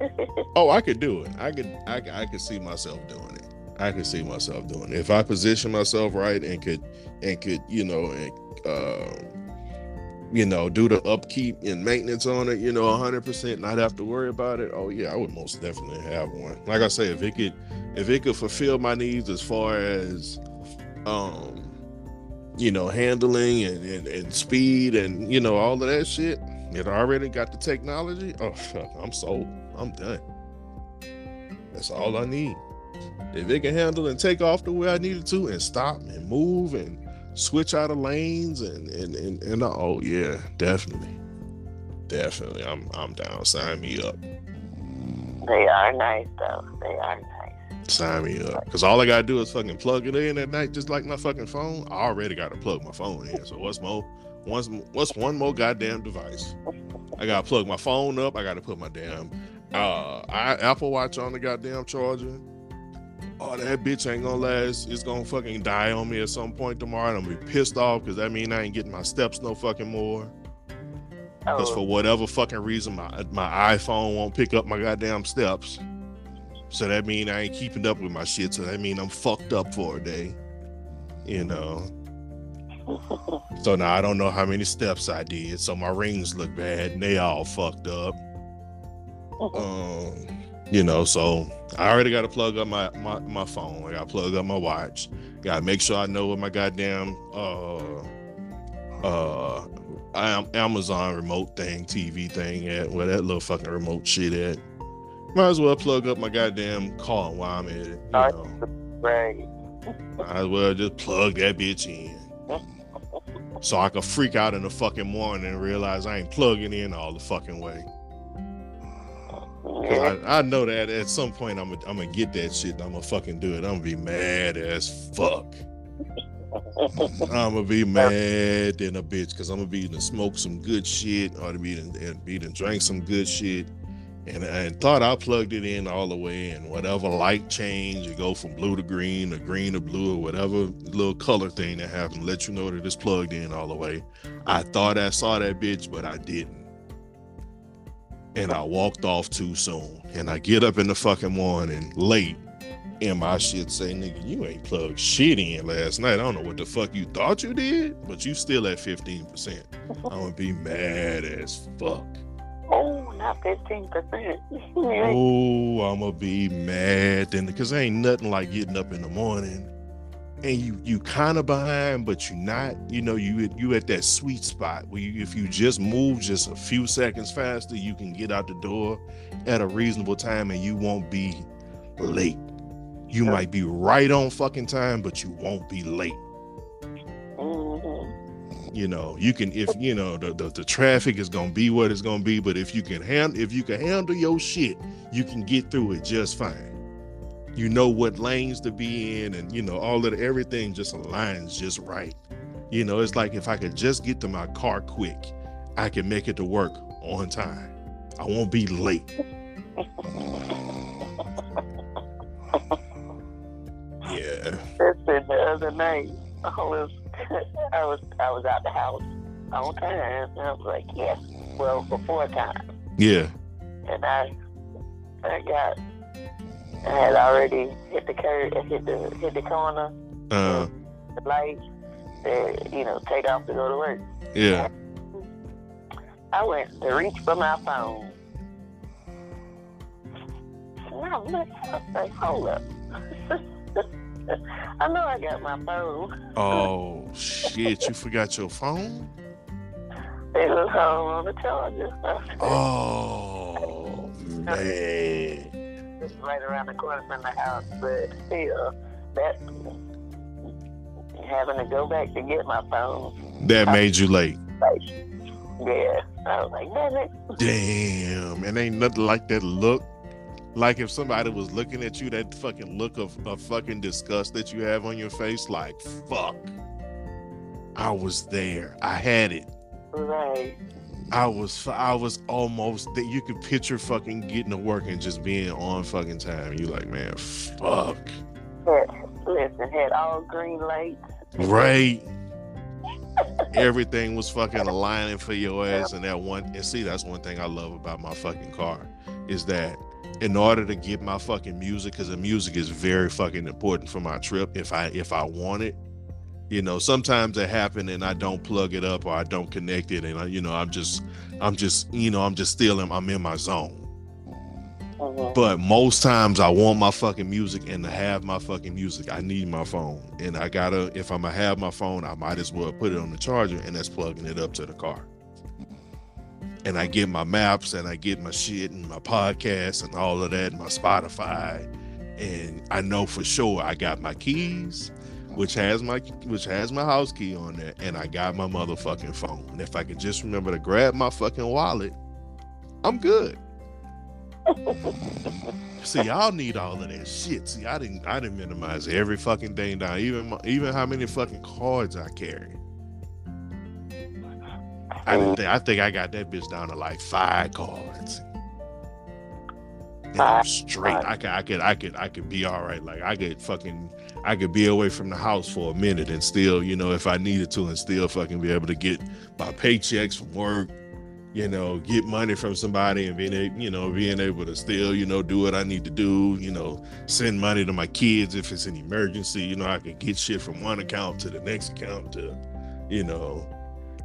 Oh, I could do it. I could I, I could see myself doing it. I could see myself doing it. If I position myself right and could and could, you know, and uh you know, do the upkeep and maintenance on it, you know, 100%, not have to worry about it. Oh yeah, I would most definitely have one. Like I say, if it could if it could fulfill my needs as far as um you know, handling and, and, and speed and you know, all of that shit, it already got the technology. Oh I'm sold. I'm done. That's all I need. If it can handle and take off the way I needed to and stop and move and switch out of lanes and and and, and oh yeah, definitely. Definitely. I'm I'm down. Sign me up. They are nice, though. They are nice. Sign me up. Cause all I gotta do is fucking plug it in at night, just like my fucking phone. I already gotta plug my phone in. So what's more what's what's one more goddamn device? I gotta plug my phone up. I gotta put my damn uh I, Apple Watch on the goddamn charger. Oh, that bitch ain't gonna last. It's gonna fucking die on me at some point tomorrow. And I'm gonna be pissed off because that mean I ain't getting my steps no fucking more. Because Oh, for whatever fucking reason, my my iPhone won't pick up my goddamn steps. So that mean I ain't keeping up with my shit. So that mean I'm fucked up for a day. You know. So now I don't know how many steps I did. So my rings look bad and they all fucked up. Um, you know, so I already got to plug up my, my my phone. I got to plug up my watch. Got to make sure I know what my goddamn uh uh Amazon remote thing, TV thing at, where that little fucking remote shit at. Might as well plug up my goddamn car while I'm at it. You know, right. might as well just plug that bitch in. So I can freak out in the fucking morning and realize I ain't plugging in all the fucking way. Yeah. I, I know that at some point I'm gonna I'm gonna get that shit and I'm gonna fucking do it. I'm gonna be mad as fuck. I'm gonna be mad than a bitch because I'm gonna be to smoke some good shit or to be to be to drink some good shit. And I thought I plugged it in all the way and whatever light change, you go from blue to green or green to blue or whatever little color thing that happened, let you know that it's plugged in all the way. I thought I saw that bitch, but I didn't. And I walked off too soon. And I get up in the fucking morning late and my shit say, nigga, you ain't plugged shit in last night. I don't know what the fuck you thought you did, but you still at 15%. I'm gonna be mad as fuck. Oh, not fifteen percent. Oh, I'm gonna be mad then because ain't nothing like getting up in the morning and you you kind of behind, but you're not. You know, you you at that sweet spot where you, if you just move just a few seconds faster, you can get out the door at a reasonable time and you won't be late. You Yeah. might be right on fucking time, but you won't be late. hmm you know you can if you know the, the, the traffic is gonna be what it's gonna be but if you can handle if you can handle your shit you can get through it just fine you know what lanes to be in and you know all of the, everything just aligns just right. You know it's like if i could just get to my car quick i can make it to work on time. I won't be late. Yeah. Listen, the other night, I was, I was, I was out the house on time, and I was like, yes, well, before time, yeah. And I, I got, had already hit the curve, hit the, hit the corner, uh the light, said, you know, take off to go to work. yeah I went to reach for my phone. And I looked, I hold up. I know I got my phone. oh shit you forgot your phone It was home on the charger. oh man It's right around the corner from the house, but still, that having to go back to get my phone. That made you late. Like, yeah, I was like, damn it. Damn, and ain't nothing like that look. Like if somebody was looking at you, that fucking look of, of fucking disgust that you have on your face, like fuck. I was there. I had it. Right. I was I was almost that you could picture fucking getting to work and just being on fucking time. You like, man, fuck. Listen, had all green lights. Right. Everything was fucking aligning for your ass and that one and see that's one thing I love about my fucking car is that in order to get my fucking music, because the music is very fucking important for my trip. If I if I want it, you know, sometimes it happen and I don't plug it up or I don't connect it, and I, you know, I'm just I'm just you know I'm just still in, I'm in my zone. Mhm. But most times I want my fucking music and to have my fucking music, I need my phone. And I gotta, if I'm gonna have my phone, I might as well put it on the charger and that's plugging it up to the car. And I get my maps and I get my shit and my podcasts and all of that, and my Spotify. And I know for sure I got my keys, which has my which has my house key on there, and I got my motherfucking phone. And if I could just remember to grab my fucking wallet, I'm good. See, y'all need all of that shit. See, I didn't, I didn't minimize every fucking thing down, even, my- even how many fucking cards I carry. I didn't oh. think, I think I got that bitch down to like five cards. And I'm straight. I could, I could, I could, I could be all right. Like I could fucking, I could be away from the house for a minute and still, you know, if I needed to, and still fucking be able to get my paychecks from work, you know, get money from somebody and being able, you know, being able to still, you know, do what I need to do, you know, send money to my kids if it's an emergency, you know, I could get shit from one account to the next account to, you know,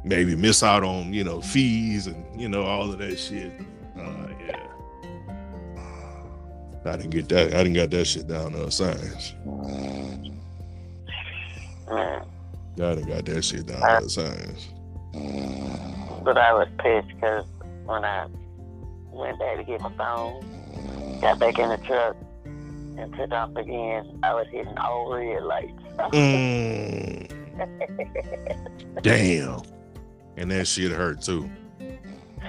maybe miss out on, you know, fees and, you know, all of that shit. I didn't get that. I didn't got that shit down to a science. Man. I didn't got that shit down to a science. But I was pissed because when I went back to get my phone, got back in the truck, and took off again, I was hitting all red lights. Mm. Damn. And that shit hurt too.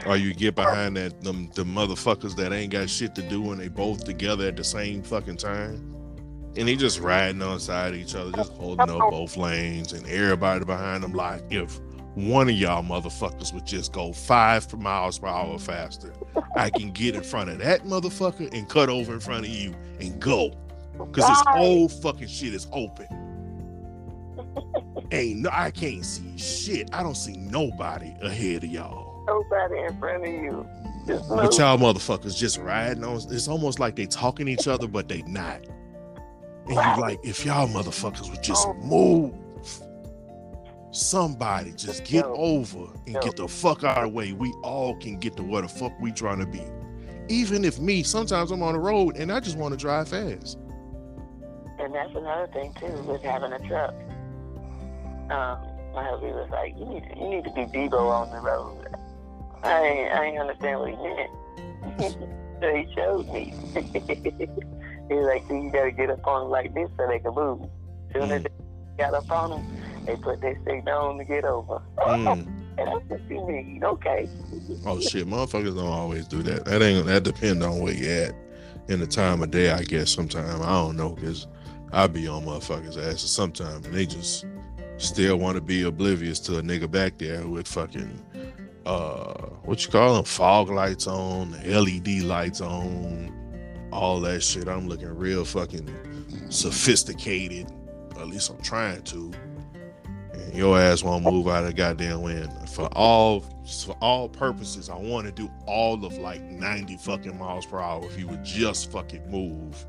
Or you get behind that them the motherfuckers that ain't got shit to do and they both together at the same fucking time. And they just riding on side of each other, just holding up oh. both lanes, and everybody behind them like if one of y'all motherfuckers would just go five miles per hour faster, I can get in front of that motherfucker and cut over in front of you and go. Cause this whole fucking shit is open. Ain't no, I can't see shit. I don't see nobody ahead of y'all. Nobody in front of you. But y'all motherfuckers just riding on. It's almost like they talking to each other, but they not. And you like, if y'all motherfuckers would just move, somebody just get Yo. over and Yo. get the fuck out of the way. We all can get to where the fuck we trying to be. Even if me, sometimes I'm on the road and I just want to drive fast. And that's another thing too with having a truck. Um, my husband was like, "You need to, you need to be Debo on the road." I ain't, I ain't understand what he meant. so he showed me. he was like, "So you gotta get up on them like this so they can move." Soon as Mm. they got up on them, they put their signal on to get over. Mm. And that's what you need. Okay. Oh shit, motherfuckers don't always do that. That ain't that depend on where you at in the time of day, I guess. Sometime I don't know, cause I be on motherfuckers' asses sometimes, and they just still want to be oblivious to a nigga back there with fucking uh what you call them fog lights on, LED lights on, all that shit. I'm looking real fucking sophisticated. At least I'm trying to. And your ass won't move out of goddamn wind For all for all purposes, I want to do all of like 90 fucking miles per hour if you would just fucking move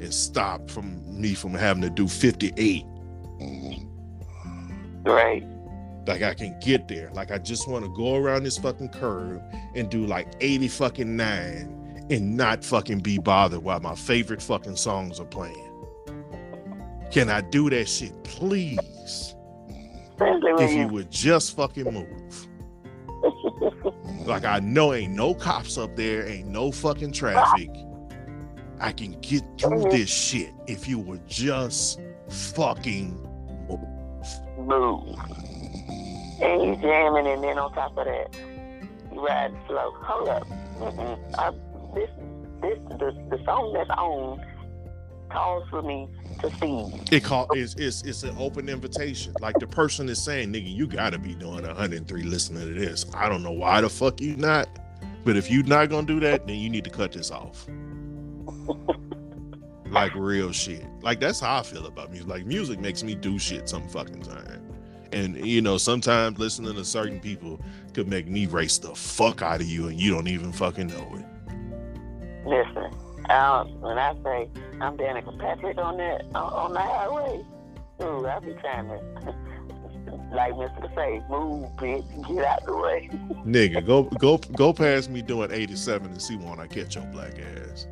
and stop from me from having to do 58. Right. Like I can get there. Like I just want to go around this fucking curve and do like 80 fucking nine and not fucking be bothered while my favorite fucking songs are playing. Can I do that shit, please? If you would just fucking move. Like I know ain't no cops up there, ain't no fucking traffic. I can get through Mhm. this shit if you would just fucking move. move. And you jamming, and then on top of that, you riding slow. Hold up. I, this, this, the, the song that's on calls for me to sing. It call it's, it's it's an open invitation. Like the person is saying, nigga, you gotta be doing 103 listening to this. I don't know why the fuck you not. But if you not gonna do that, then you need to cut this off. like real shit. Like that's how I feel about music. Like music makes me do shit some fucking time. And you know, sometimes listening to certain people could make me race the fuck out of you and you don't even fucking know it. Listen, when I say I'm Danica Patrick on that on, on the highway, ooh, I be trying to like Mr. Say, move, bitch, get out the way. Nigga, go go go past me doing 87 and see when I catch your black ass.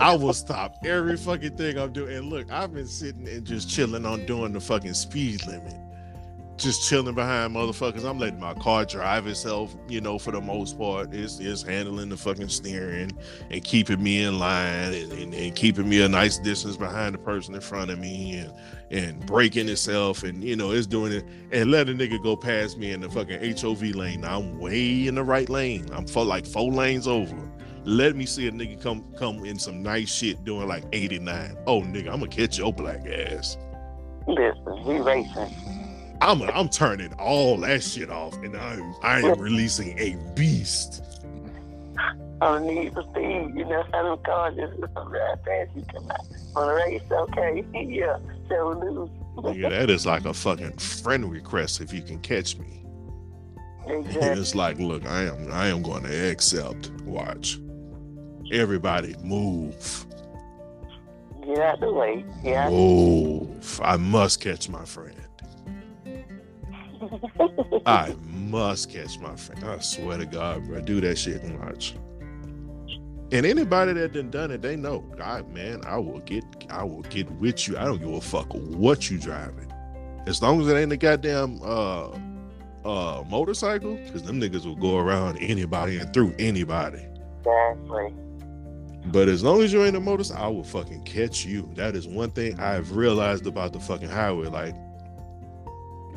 I will stop every fucking thing I'm doing. And look, I've been sitting and just chilling on doing the fucking speed limit just chilling behind motherfuckers. I'm letting my car drive itself, you know, for the most part. It's, it's handling the fucking steering and keeping me in line and, and, and, keeping me a nice distance behind the person in front of me and and braking itself and you know it's doing it and let a nigga go past me in the fucking HOV lane. I'm way in the right lane. I'm for like four lanes over. Let me see a nigga come come in some nice shit doing like 89. Oh nigga, I'm gonna catch your black ass. Listen, we racing. I'm I'm turning all that shit off, and I'm I am releasing a beast. On need for speed, you know how them cars just ride past you come out on a uh, race. Okay, yeah, so lose. yeah, that is like a fucking friend request if you can catch me. Exactly. it's like, look, I am I am going to accept. Watch, everybody move. Get out the way. Yeah. Move. I must catch my friend. I must catch my friend. I swear to God, bro. Do that shit and watch. And anybody that done done it, they know. God, man, I will get, I will get with you. I don't give a fuck what you driving, as long as it ain't a goddamn uh, uh, motorcycle. Because them niggas will go around anybody and through anybody. Exactly. But as long as you ain't a motorcycle, I will fucking catch you. That is one thing I've realized about the fucking highway. Like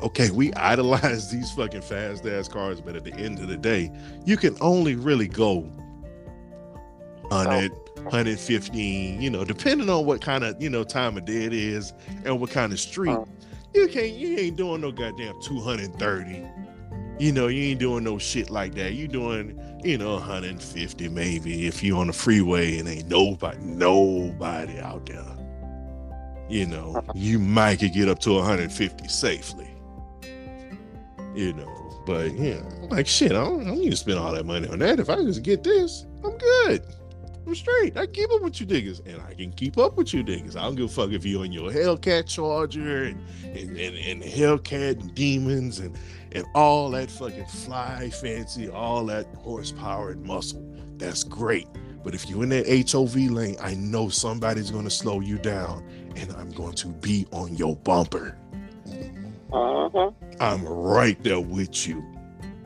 okay, we idolize these fucking fast ass cars, but at the end of the day, you can only really go 100, 115, you know, depending on what kind of, you know, time of day it is and what kind of street. Oh. You can't, you ain't doing no goddamn 230. You know, you ain't doing no shit like that. You doing, you know, 150 maybe if you on the freeway and ain't nobody, nobody out there. You know, uh-huh. you might could get up to 150 safely you know. But yeah, like shit, I don't, I don't need to spend all that money on that. If I just get this, I'm good. I'm straight. I keep up with you niggas, and I can keep up with you niggas. I don't give a fuck if you're on your Hellcat Charger and and, and, and Hellcat and Demons and and all that fucking fly fancy, all that horsepower and muscle. That's great. But if you're in that HOV lane, I know somebody's going to slow you down, and I'm going to be on your bumper. Uh-huh. I'm right there with you.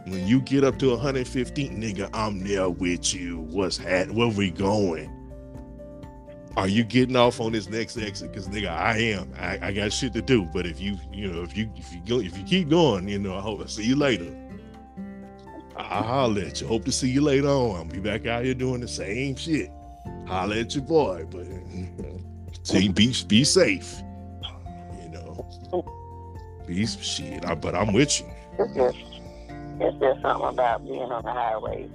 When you get up to 115, nigga, I'm there with you. What's hat? Where we going? Are you getting off on this next exit? Because nigga, I am. I, I, got shit to do. But if you, you know, if you if you go if you keep going, you know, I hope I see you later. I'll holler at you. Hope to see you later on. I'll be back out here doing the same shit. Holler at your boy, but see, be be safe. You know. Oh. Beast shit, I, but I'm with you. It's just, something about being on the highway.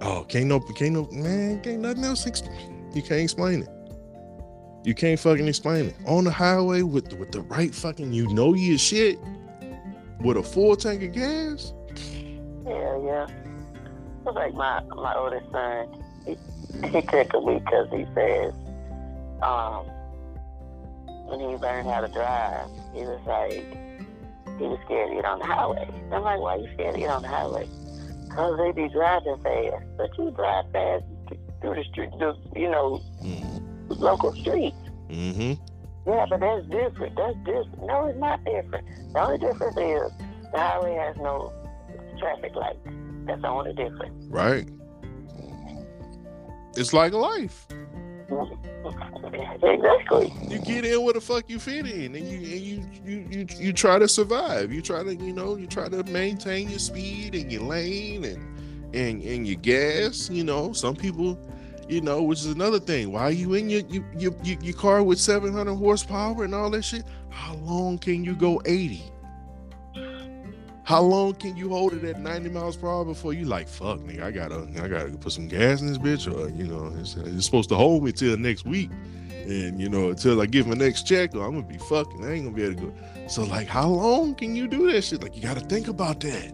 Oh, can't no, can't no, man, can't nothing else. You can't explain it. You can't fucking explain it. On the highway with with the right fucking, you know your shit, with a full tank of gas. Yeah, yeah. It's like my my oldest son. He, he took a week because he says, um, when he learned how to drive, he was like, he was scared to get on the highway. I'm like, why are you scared to get on the highway? Because they be driving fast. But you drive fast through the street, the, you know, mm-hmm. local streets. Mm-hmm. Yeah, but that's different. That's different. No, it's not different. The only difference is the highway has no traffic lights. That's the only difference. Right. It's like life. Exactly. You get in where the fuck you fit in, and you and you you you you try to survive. You try to you know you try to maintain your speed and your lane and and and your gas. You know, some people, you know, which is another thing. Why are you in your you, your your, your car with seven hundred horsepower and all that shit? How long can you go eighty? How long can you hold it at 90 miles per hour before you like fuck nigga? I gotta I gotta put some gas in this bitch, or you know, it's, it's supposed to hold me till next week, and you know, until I get my next check, or I'm gonna be fucking. I ain't gonna be able to go. So like, how long can you do that shit? Like, you gotta think about that.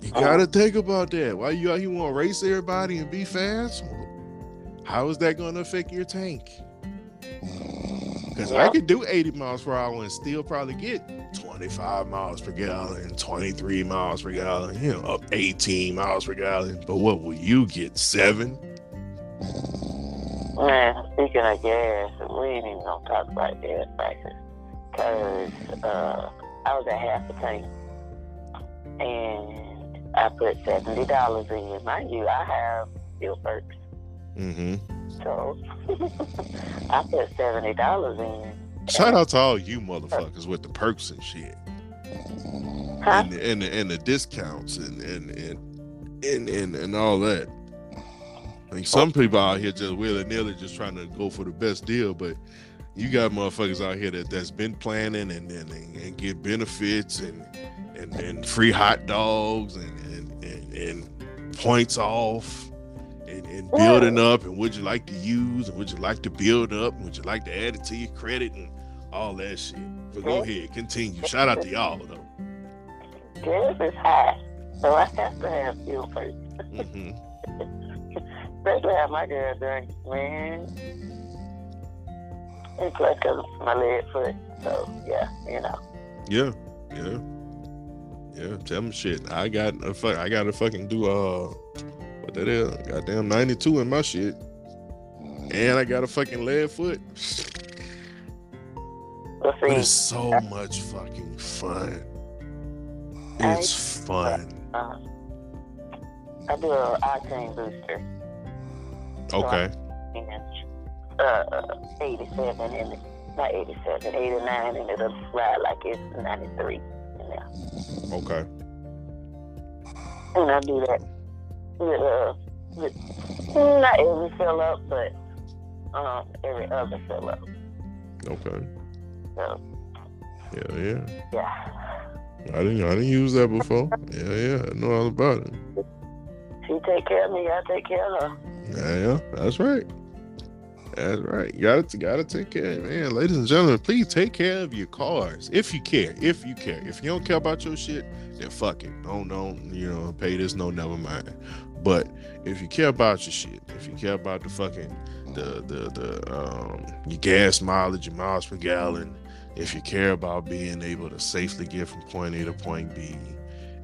You gotta think about that. Why you out here want to race everybody and be fast? How is that gonna affect your tank? Mm. Because I could do 80 miles per hour and still probably get 25 miles per gallon, 23 miles per gallon, you know, up 18 miles per gallon. But what will you get? Seven? Man, speaking of gas, we ain't even gonna talk about gas prices. Cause uh, I was at half a tank, and I put seventy dollars in. Mind you, I have fuel perks, Mm-hmm. So I put seventy dollars in. Shout out to all you motherfuckers with the perks and shit. Huh? And, and, the, and the discounts and and, and and and and all that. I Like some oh. people out here just willy nilly just trying to go for the best deal, but you got motherfuckers out here that that's been planning and and, and, and get benefits and, and and free hot dogs and and, and, and points off and, and building up and would you like to use and would you like to build up and would you like to add it to your credit and all that shit. But go ahead, continue. Shout out to y'all though. Gas is high, so I have to have fuel perks. hmm Especially how my girl drink, man. It's like cause of my leg foot. So yeah, you know. Yeah, yeah, yeah. Tell me shit. I got a fuck. I got to fucking do uh, what that is? Goddamn ninety two in my shit, and I got a fucking lead foot. But But it's so much fucking fun. It's fun. uh, I do a octane booster. Okay. uh, 87 and not 87, 89, and it'll ride like it's 93. Yeah. Okay. And I do that with, with not every fill up, but um, every other fill up. Okay. So, Yeah, yeah. yeah. I didn't. I didn't use that before. Yeah, yeah. I know all about it. She take care of me, I take care of her. Yeah, yeah. That's right. That's right. You gotta gotta take care, man. Ladies and gentlemen, please take care of your cars if you care. If you care. If you don't care about your shit, then fuck it. Don't don't you know pay this no never mind. But if you care about your shit, if you care about the fucking the the the um your gas mileage, your miles per gallon, if you care about being able to safely get from point A to point B,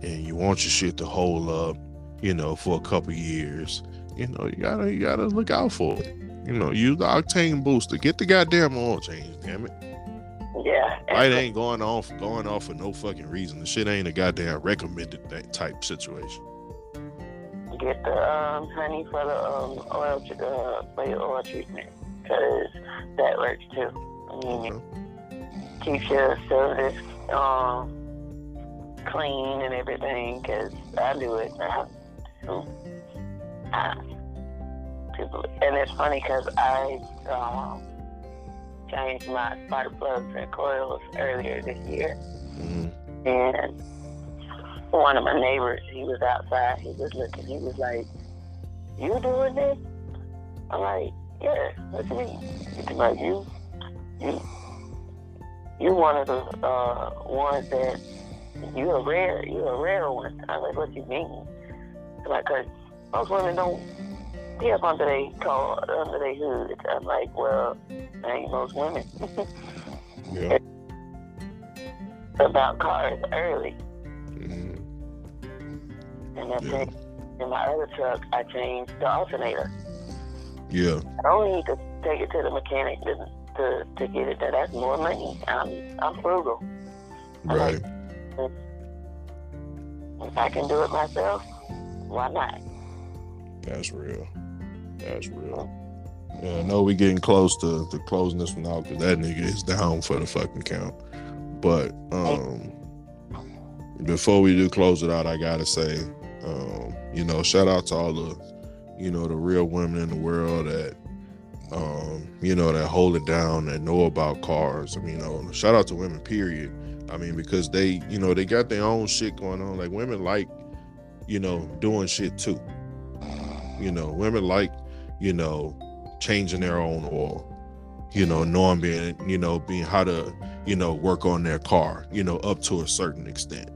and you want your shit to hold up, you know, for a couple years, you know, you gotta you gotta look out for it. You know, use the octane booster. Get the goddamn oil change, damn it. Yeah. Light ain't going off going off for no fucking reason. The shit ain't a goddamn recommended that type situation. Get the um, honey for the um, oil, uh, for your oil treatment, because that works too. I mean, Okay. keeps your service um, clean and everything because I do it now. So, people, and it's funny because I um, changed my spark plugs and coils earlier this year, Mhm. and one of my neighbors, he was outside, he was looking, he was like, "You doing this?" I'm like, "Yeah." What you mean? He's like, "You, you, you one of the uh, ones that you a rare, you a rare one." I was like, "What you mean?" He's like, "Cause most women don't be up under they car, under their hood." I'm like, "Well, I ain't most women." Yeah. About cars early. Mhm. And that's Yeah. it. In my other truck, I changed the alternator. Yeah. I don't need to take it to the mechanic to to, to get it there. That's more money. I'm I'm frugal. I Right. like- If I can do it myself, why not? That's real. That's real. Yeah, I know we're getting close to, to closing this one out because that nigga is down for the fucking count. But um before we do close it out, I gotta say, um, you know, shout out to all the, you know, the real women in the world that um, you know, that hold it down, that know about cars. I mean, you know, shout out to women, period. I mean, because they, you know, they got their own shit going on. Like women like, you know, doing shit too. You know, women like, you know, changing their own oil. You know, knowing being, you know, being how to, you know, work on their car, you know, up to a certain extent.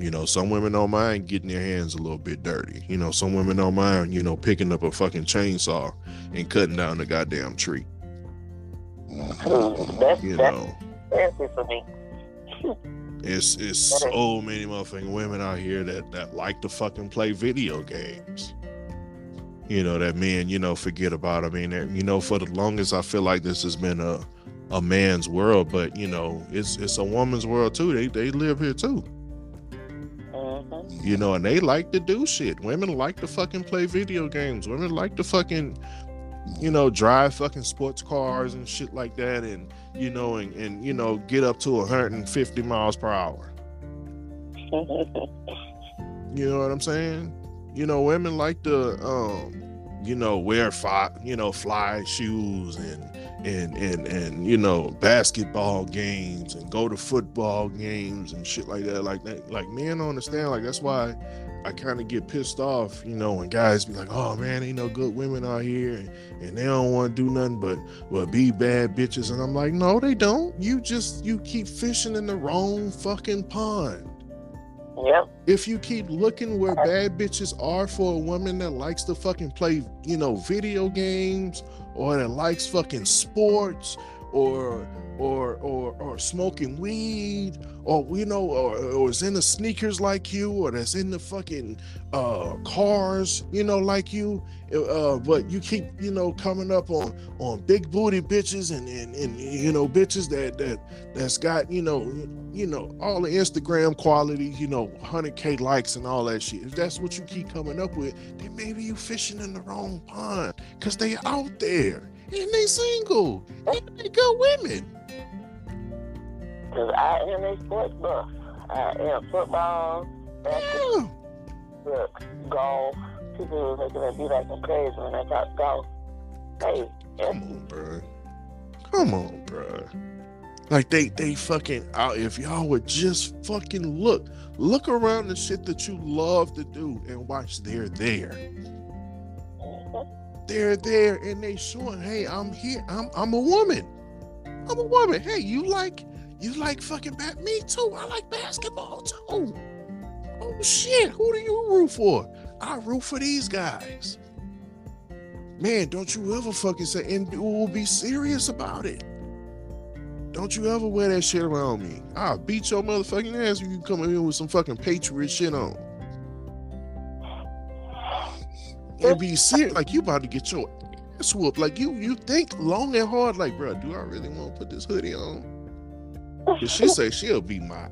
You know, some women don't mind getting their hands a little bit dirty. You know, some women don't mind, you know, picking up a fucking chainsaw and cutting down the goddamn tree. Mm-hmm. That's, You that's, know, for me. it's it's so many motherfucking women out here that that like to fucking play video games. You know that men, you know, forget about. I mean, you know, for the longest, I feel like this has been a a man's world, but you know, it's it's a woman's world too. They they live here too. Hmm you know, and they like to do shit. Women like to fucking play video games. Women like to fucking, you know, drive fucking sports cars and shit like that, and you know, and, and you know, get up to 150 miles per hour. You know what I'm saying? You know, women like to, um, you know, wear fly, you know, fly shoes and and and and you know, basketball games and go to football games and shit like that. Like that, like men don't understand. Like that's why I kind of get pissed off, you know, when guys be like, "Oh man, ain't no good women out here, and, and they don't want to do nothing but but be bad bitches." And I'm like, "No, they don't. You just you keep fishing in the wrong fucking pond." If you keep looking where bad bitches are for a woman that likes to fucking play, you know, video games or that likes fucking sports or or or or smoking weed or you know or, or is into sneakers like you or that's in the fucking uh cars you know like you. Uh but you keep you know coming up on on big booty bitches and and, and you know bitches that that that's got you know you know all the instagram quality you know 100k likes and all that shit. If that's what you keep coming up with then maybe you fishing in the wrong pond because they out there and they single. And they good women. Because I am a sports buff. I am football, basketball, yeah. Look, golf. People are looking at me like I'm crazy when I talk golf. Hey, come on bro come on bro like they they fucking out. If y'all would just fucking look look around the shit that you love to do and watch they're there they're there and they showing, hey, I'm here. I'm I'm a woman. I'm a woman. Hey, you like you like fucking bat me too. I like basketball too. Oh, oh shit, who do you root for? I root for these guys. Man, don't you ever fucking say and we'll be serious about it. Don't you ever wear that shit around me. I'll beat your motherfucking ass if you come in here with some fucking patriot shit on. And be serious like you about to get your ass whooped. Like you you think long and hard, like, bro, do I really want to put this hoodie on? Cause she say she'll beat my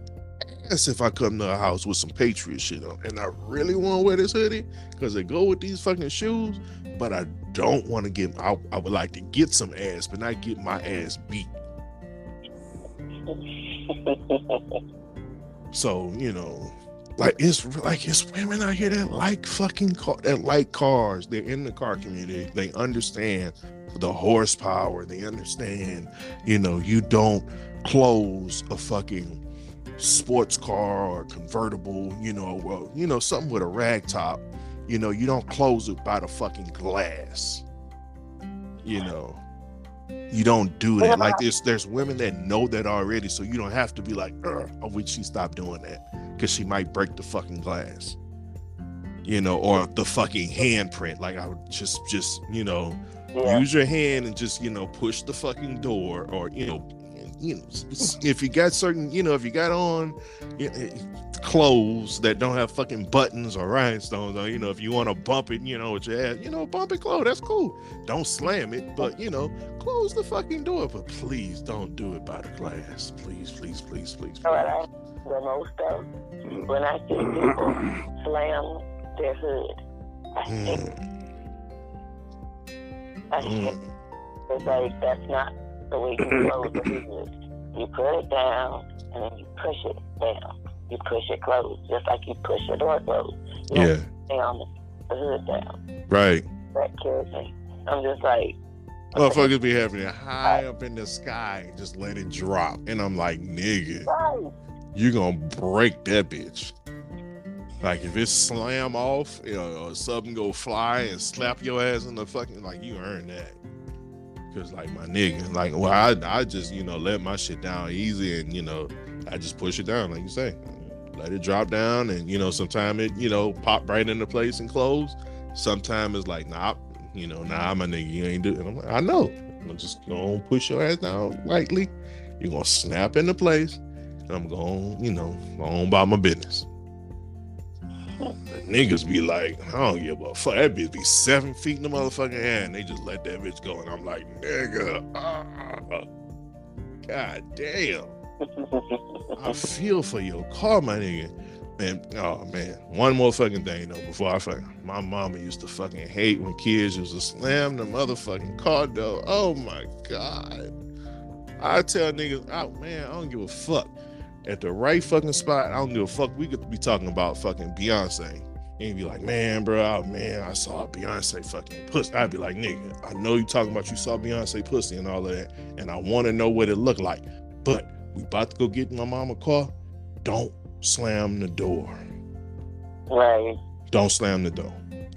ass if I come to her house with some Patriot shit on. And I really want to wear this hoodie because they go with these fucking shoes, but I don't want to get I, I would like to get some ass, but not get my ass beat. So, you know, like it's like it's women out here that like fucking car, that like cars. They're in the car community. They understand the horsepower. They understand, you know, you don't close a fucking sports car or convertible, you know, well, you know, something with a rag top. You know, you don't close it by the fucking glass. You know, you don't do that. Like there's there's women that know that already, so you don't have to be like, "Ugh, I wish she stopped doing that because she might break the fucking glass. You know, or the fucking handprint. Like I would just just, you know, yeah. use your hand and just, you know, push the fucking door or, you know, you know, if you got certain, you know, if you got on you know, clothes that don't have fucking buttons or rhinestones, or you know, if you want to bump it, you know, with your ass, you know, bump it close. That's cool. Don't slam it, but you know, close the fucking door. But please don't do it by the glass. Please, please, please, please. Please. The most of when I see people slam their hood, I hate Mm. I Mm. It's like that's not the way you close the business. You put it down and then you push it down. You push it closed, just like you push your door closed. You Yeah, down the hood down. right. That kills me. I'm just like, Motherfuckers be having it high up in the sky just let it drop. And I'm like, nigga, right. You gonna break that bitch. Like if it slam off, you know, or something go fly and slap your ass in the fucking like you earn that. Cause like my nigga, like well, I I just you know let my shit down easy and you know I just push it down like you say, let it drop down and you know sometime it you know pop right into place and close. Sometimes it's like nah, you know nah my nigga you ain't do. And I'm like I know. I'm just gonna push your ass down lightly. You're gonna snap into place and I'm going, you know, going about my business. The niggas be like, I don't give a fuck. That bitch be seven feet in the motherfucking air, and they just let that bitch go. And I'm like, nigga, ah, god damn. I feel for your car, my nigga. Man, oh man, one more fucking thing though. Before I fucking, my mama used to fucking hate when kids used to slam the motherfucking car door. Oh my god. I tell niggas, oh man, I don't give a fuck. At the right fucking spot, I don't give a fuck. We could be talking about fucking Beyonce. And be like, man, bro, oh, man, I saw Beyonce fucking pussy. I'd be like, nigga, I know you talking about you saw Beyonce pussy and all of that, and I want to know what it looked like. But we about to go get my mama car. Don't slam the door. right. Don't slam the door.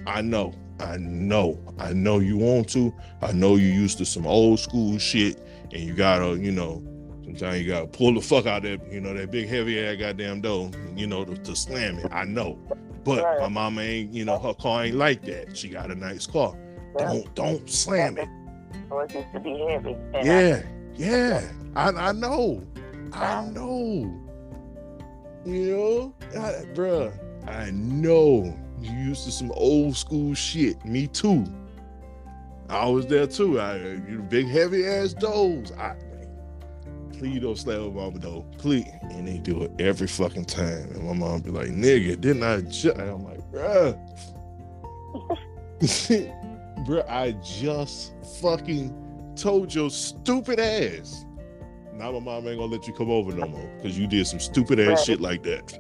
I know, I know, I know you want to. I know you used to some old school shit, and you gotta, you know, sometimes you gotta pull the fuck out that, you know, that big heavy ass goddamn door, you know, to, to slam it. I know, but Right. my mama ain't, you know, her car ain't like that. She got a nice car. Don't, don't slam it. Or it used to be heavy. And I- Yeah, yeah. I, I know. I know. You know, I, bruh, I know you used to some old school shit. Me too. I was there too. I you big heavy ass doors. I please don't slam my mama though. Please. And they do it every fucking time. And my mom be like, nigga, didn't I just and I'm like, bruh. bruh, I just fucking told your stupid ass. Now my mom ain't gonna let you come over no more because you did some stupid ass Right. shit like that.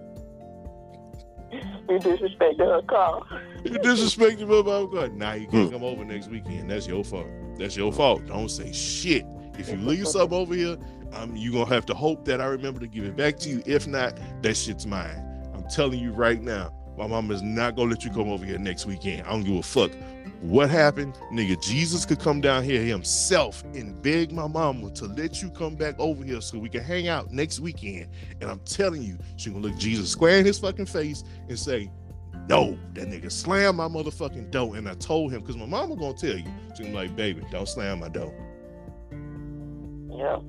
You disrespected her car. You disrespected my mom. God, Now you can't hmm. come over next weekend. That's your fault. That's your fault. Don't say shit. If you leave something over here, um, you gonna have to hope that I remember to give it back to you. If not, that shit's mine. I'm telling you right now, my mom is not gonna let you come over here next weekend. I don't give a fuck what happened, nigga. Jesus could come down here himself and beg my mama to let you come back over here so we can hang out next weekend. And I'm telling you, she gonna look Jesus square in his fucking face and say, no, that nigga slammed my motherfucking door. And I told him, because my mama gonna tell you. She gonna be like, baby, don't slam my door. Yeah.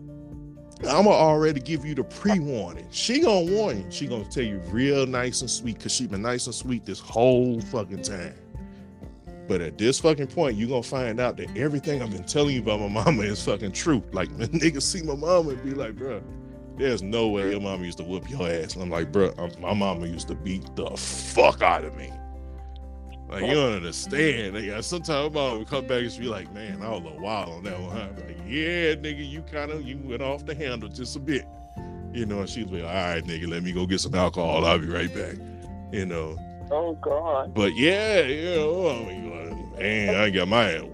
I'ma already give you the pre-warning. She gonna warn you. She gonna tell you real nice and sweet, cause she been nice and sweet this whole fucking time. But at this fucking point, you gonna find out that everything I've been telling you about my mama is fucking true. Like niggas see my mama and be like, bruh, there's no way your mama used to whoop your ass. And I'm like, I'm- my mama used to beat the fuck out of me. Like you don't understand. Like, sometimes mom would come back and be like, "Man, I was a wild on that one." I'm like, "Yeah, nigga, you kind of you went off the handle just a bit." You know, and she'd like, "All right, nigga, let me go get some alcohol. I'll be right back." You know, Oh God. but yeah, you know, I mean, man, I got my.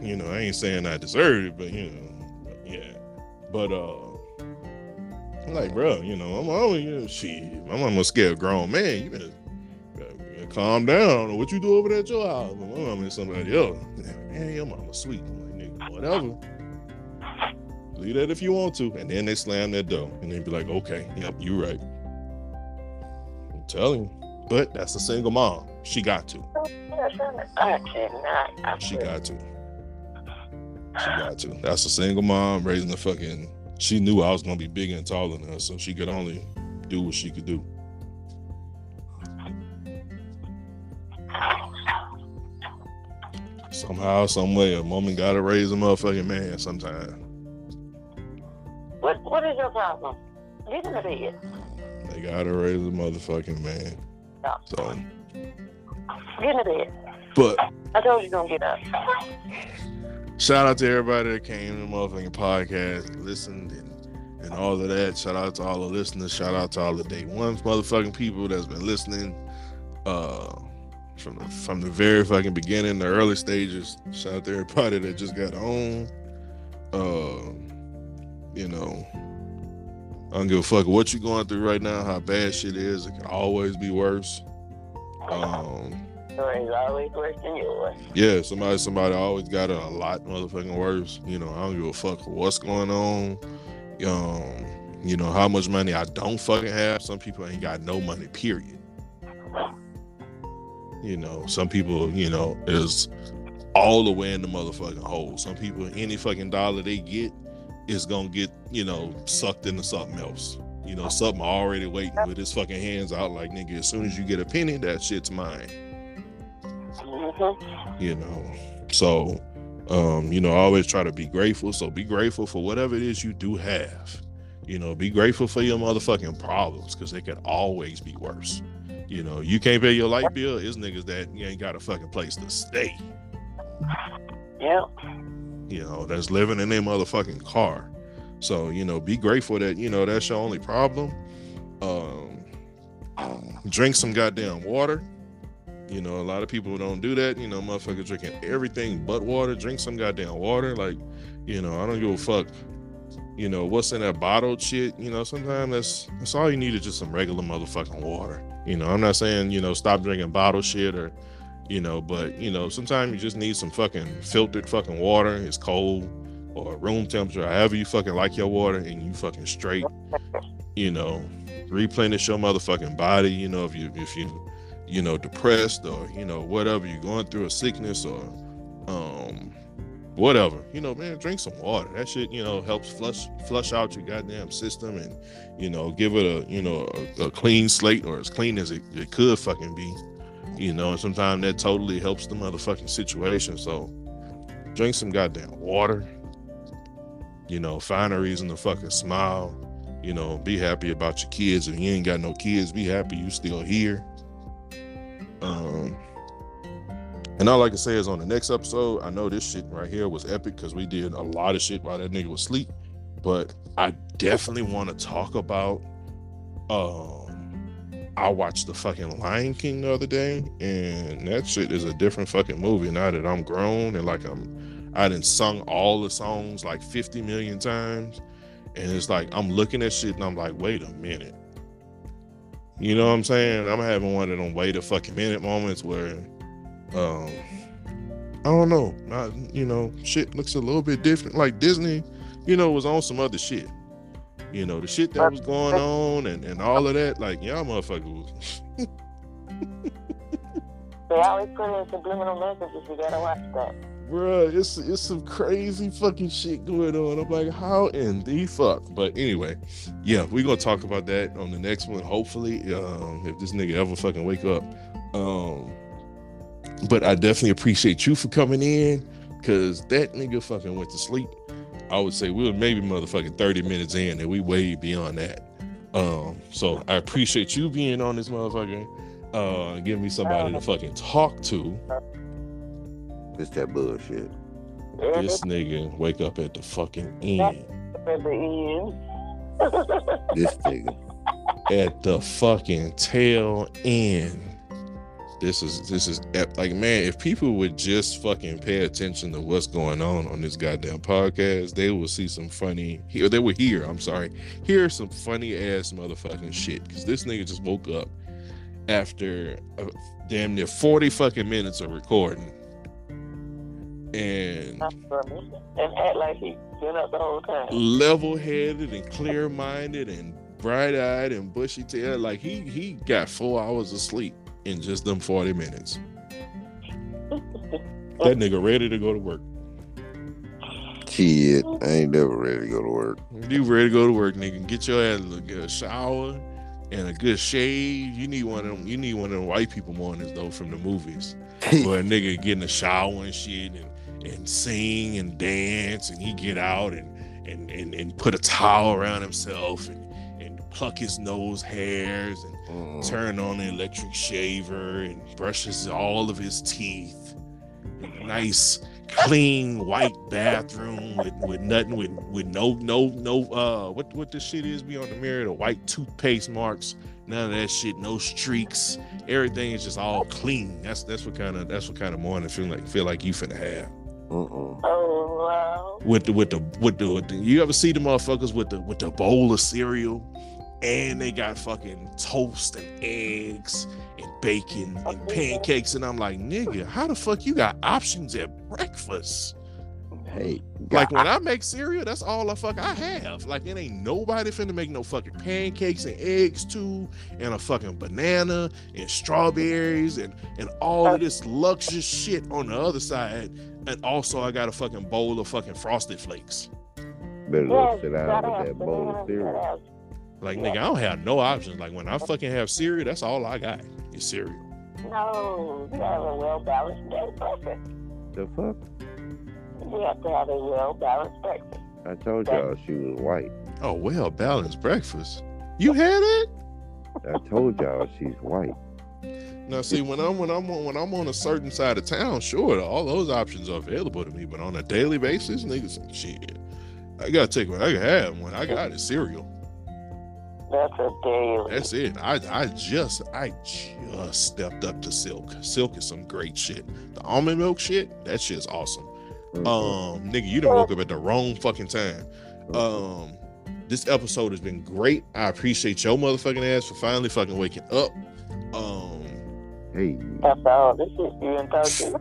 You know, I ain't saying I deserved it, but you know, but yeah. But uh, I'm like, bro, you know, I'm always, you know, shit. My mama scared grown man. You better calm down. What you do over there at your house. My mama is somebody else. Man, your mama sweet. I'm like, nigga, whatever. Leave that if you want to. And then they slam that door. And they be like, okay, yep, you right. I'm telling you. But that's a single mom. She got to. She got to. She got to. That's a single mom raising a fucking. She knew I was gonna be bigger and taller than her, so she could only do what she could do. Somehow, some way, a woman gotta raise a motherfucking man sometime. What What is your problem? Get in the bed. They gotta raise a motherfucking man. No. So, Get in the bed. but I told you don't get up. shout out to everybody that came to the motherfucking podcast, listened, and and all of that. Shout out to all the listeners. Shout out to all the day ones motherfucking people that's been listening. Uh, from the from the very fucking beginning, the early stages. Shout out to everybody that just got on. Uh, you know, I don't give a fuck what you're going through right now, how bad shit is. It can always be worse. Um, It's always worse than yours. yeah, somebody somebody always got it a lot motherfucking worse. You know, I don't give a fuck what's going on. Um, you know, how much money I don't fucking have. Some people ain't got no money, period. You know, some people, you know, is all the way in the motherfucking hole. Some people, any fucking dollar they get is gonna get, you know, sucked into something else. You know, something already waiting with his fucking hands out like nigga, as soon as you get a penny, that shit's mine Mm-hmm. you know so um you know I always try to be grateful so be grateful for whatever it is you do have you know be grateful for your motherfucking problems because they could always be worse you know you can't pay your light bill. It's niggas that you ain't got a fucking place to stay. Yep. you know that's living in their motherfucking car. So you know be grateful that you know that's your only problem. Um drink some goddamn water. You know a lot of people don't do that. You know motherfucker drinking everything but water. Drink some goddamn water. Like you know i don't give a fuck you know what's in that bottled shit. You know sometimes that's that's all you need is just some regular motherfucking water you know i'm not saying you know stop drinking bottled shit or you know but you know sometimes you just need some fucking filtered fucking water. It's cold or room temperature however you fucking like your water and you fucking straight you know replenish your motherfucking body you know if you if you you know depressed or you know whatever you're going through a sickness or um whatever. You know man drink some water. That shit you know helps flush flush out your goddamn system and you know give it a you know a, a clean slate or as clean as it, it could fucking be. You know and sometimes that totally helps the motherfucking situation. So drink some goddamn water. You know find a reason to fucking smile. You know be happy about your kids. If you ain't got no kids be happy you still here. Um and all I can say is on the next episode, I know this shit right here was epic because we did a lot of shit while that nigga was asleep. But I definitely want to talk about um I watched the fucking Lion King the other day, and that shit is a different fucking movie now that I'm grown and like I'm I done sung all the songs like 50 million times. And it's like I'm looking at shit and I'm like, wait a minute. You know what I'm saying? I'm having one of them wait a fucking minute moments where um I don't know. Not you know, shit looks a little bit different. Like Disney, you know, was on some other shit. You know, the shit that was going on and, and all of that, like y'all motherfuckers was They always put in subliminal messages. You gotta watch that. Bruh, it's it's some crazy fucking shit going on. I'm like, how in the fuck? But anyway, yeah, we're gonna talk about that on the next one. Hopefully, um, if this nigga ever fucking wake up. Um, but I definitely appreciate you for coming in, cause that nigga fucking went to sleep. I would say we were maybe motherfucking 30 minutes in, and we way beyond that. Um, so I appreciate you being on this motherfucker. Uh, give me somebody to fucking talk to. It's that bullshit. This nigga wake up at the fucking end. At the end. This nigga. At the fucking tail end. This is this is like man, if people would just fucking pay attention to what's going on on this goddamn podcast, they will see some funny. Here, they would hear. I'm sorry, hear some funny ass motherfucking shit. Because this nigga just woke up after uh, damn near 40 fucking minutes of recording, and And act like he been up the whole time. level-headed and clear-minded and bright-eyed and bushy-tailed. Like he he got four hours of sleep in just them 40 minutes. That nigga ready to go to work. Kid, I ain't never ready to go to work. You ready to go to work, nigga? Get your ass look a good shower and a good shave. You need one of them. You need one of them white people mornings though from the movies, where a nigga get in the shower and shit and and sing and dance, and he get out and and and, and put a towel around himself and and pluck his nose hairs and Mm. turn on the electric shaver and brushes all of his teeth nice clean white bathroom with, with nothing with with no no no uh what what this shit is beyond the mirror the white toothpaste marks none of that shit no streaks everything is just all clean that's that's what kind of that's what kind of morning feel like feel like you finna have Uh-uh. Oh wow. with the with the with the, with the you ever see the motherfuckers with the with the bowl of cereal and they got fucking toast and eggs and bacon and pancakes. And I'm like nigga how the fuck you got options at breakfast? Hey, like when I make cereal that's all the fuck I have. Like it ain't nobody finna make no fucking pancakes and eggs too and a fucking banana and strawberries and and all of this luxurious shit on the other side. And also I got a fucking bowl of fucking frosted flakes. Better Yes, go sit down with that bowl of cereal. Gotta have- Like nigga, I don't have no options. Like when I fucking have cereal, that's all I got is cereal. No, you have a well balanced day breakfast. The fuck? You have to have a well balanced breakfast. I told y'all she was white. Oh well, balanced breakfast. You had it? I told y'all she's white. Now see, when I'm when I'm on when I'm on a certain side of town, sure, all those options are available to me. But on a daily basis, niggas, shit, I gotta take what I can have. When I got is cereal. That's a daily. That's it. I I just I just stepped up to silk. Silk is some great shit. The almond milk shit, that shit's awesome. Um, nigga, you done woke up at the wrong fucking time. Um, this episode has been great. I appreciate your motherfucking ass for finally fucking waking up. Um, hey, That's all. This is you and Turkey.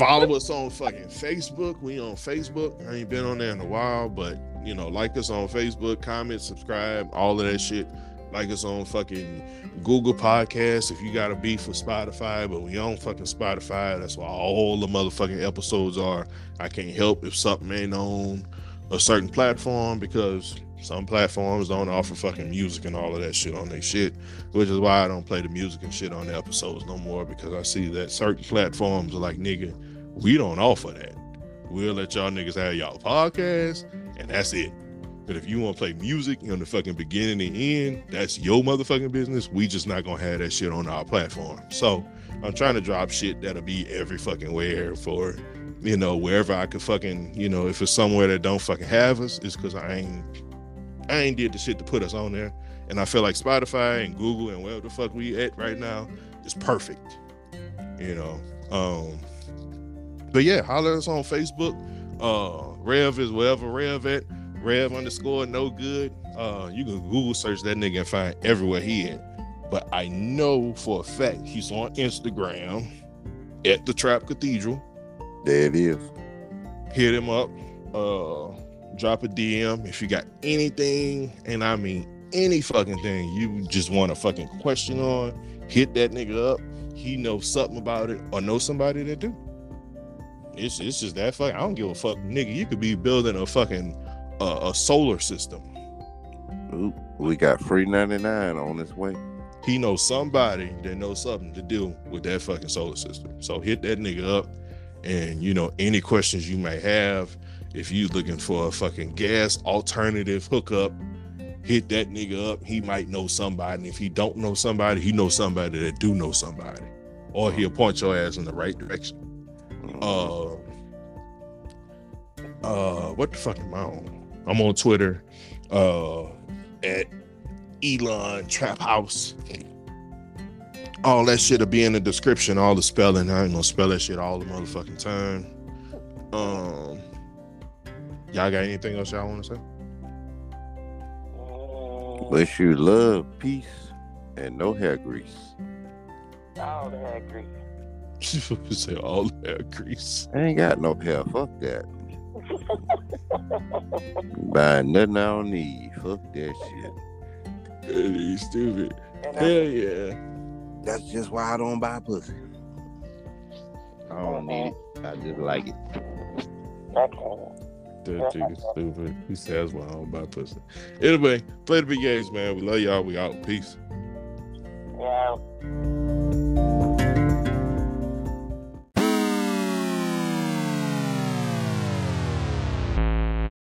Follow us on fucking Facebook. We on Facebook. I ain't been on there in a while, but you know, like us on Facebook, comment, subscribe, all of that shit. Like us on fucking Google Podcasts if you got a beef with Spotify, but we on fucking Spotify. That's why all the motherfucking episodes are. I can't help if something ain't on a certain platform because some platforms don't offer fucking music and all of that shit on their shit, which is why I don't play the music and shit on the episodes no more because I see that certain platforms are like, nigga, we don't offer that. We'll let y'all niggas have y'all podcast and that's it. But if you want to play music on the fucking beginning and end, that's your motherfucking business. We just not gonna have that shit on our platform. So I'm trying to drop shit that'll be every fucking where for, you know, wherever I could fucking, you know, if it's somewhere that don't fucking have us, it's because I ain't, I ain't did the shit to put us on there. And I feel like Spotify and Google and wherever the fuck we at right now is perfect. You know. Um, but yeah, holler us on Facebook. Uh, Rev is wherever Rev at. Rev underscore no good. Uh, you can Google search that nigga and find everywhere he at. But I know for a fact he's on Instagram at the Trap Cathedral. there it is. Hit him up. Uh, drop a DM if you got anything, and I mean any fucking thing you just want a fucking question on. Hit that nigga up. He knows something about it or know somebody that do. It's it's just that fuck. I don't give a fuck, nigga. You could be building a fucking uh, a solar system. Ooh, we got free 99 on its way. He knows somebody that knows something to do with that fucking solar system. So hit that nigga up, and you know any questions you may have. If you looking for a fucking gas alternative hookup, hit that nigga up. He might know somebody. And if he don't know somebody, he knows somebody that do know somebody, or he'll point your ass in the right direction. Uh, uh, what the fuck am I on? I'm on Twitter, uh, at Elon Trap House. All that shit'll be in the description, all the spelling. I ain't gonna spell that shit all the motherfucking time. Um, y'all got anything else y'all want to say? Wish you love, peace, and no hair grease. all the agree. Say all that grease. I ain't got no hair. Fuck that. Buying nothing I don't need. Fuck that shit. You stupid. And Hell I, yeah. That's just why I don't buy pussy. I don't need it. I just like it. I can't. That nigga stupid. He says, why I don't buy pussy." Anyway, play the big games, man. We love y'all. We out. Peace. Yeah.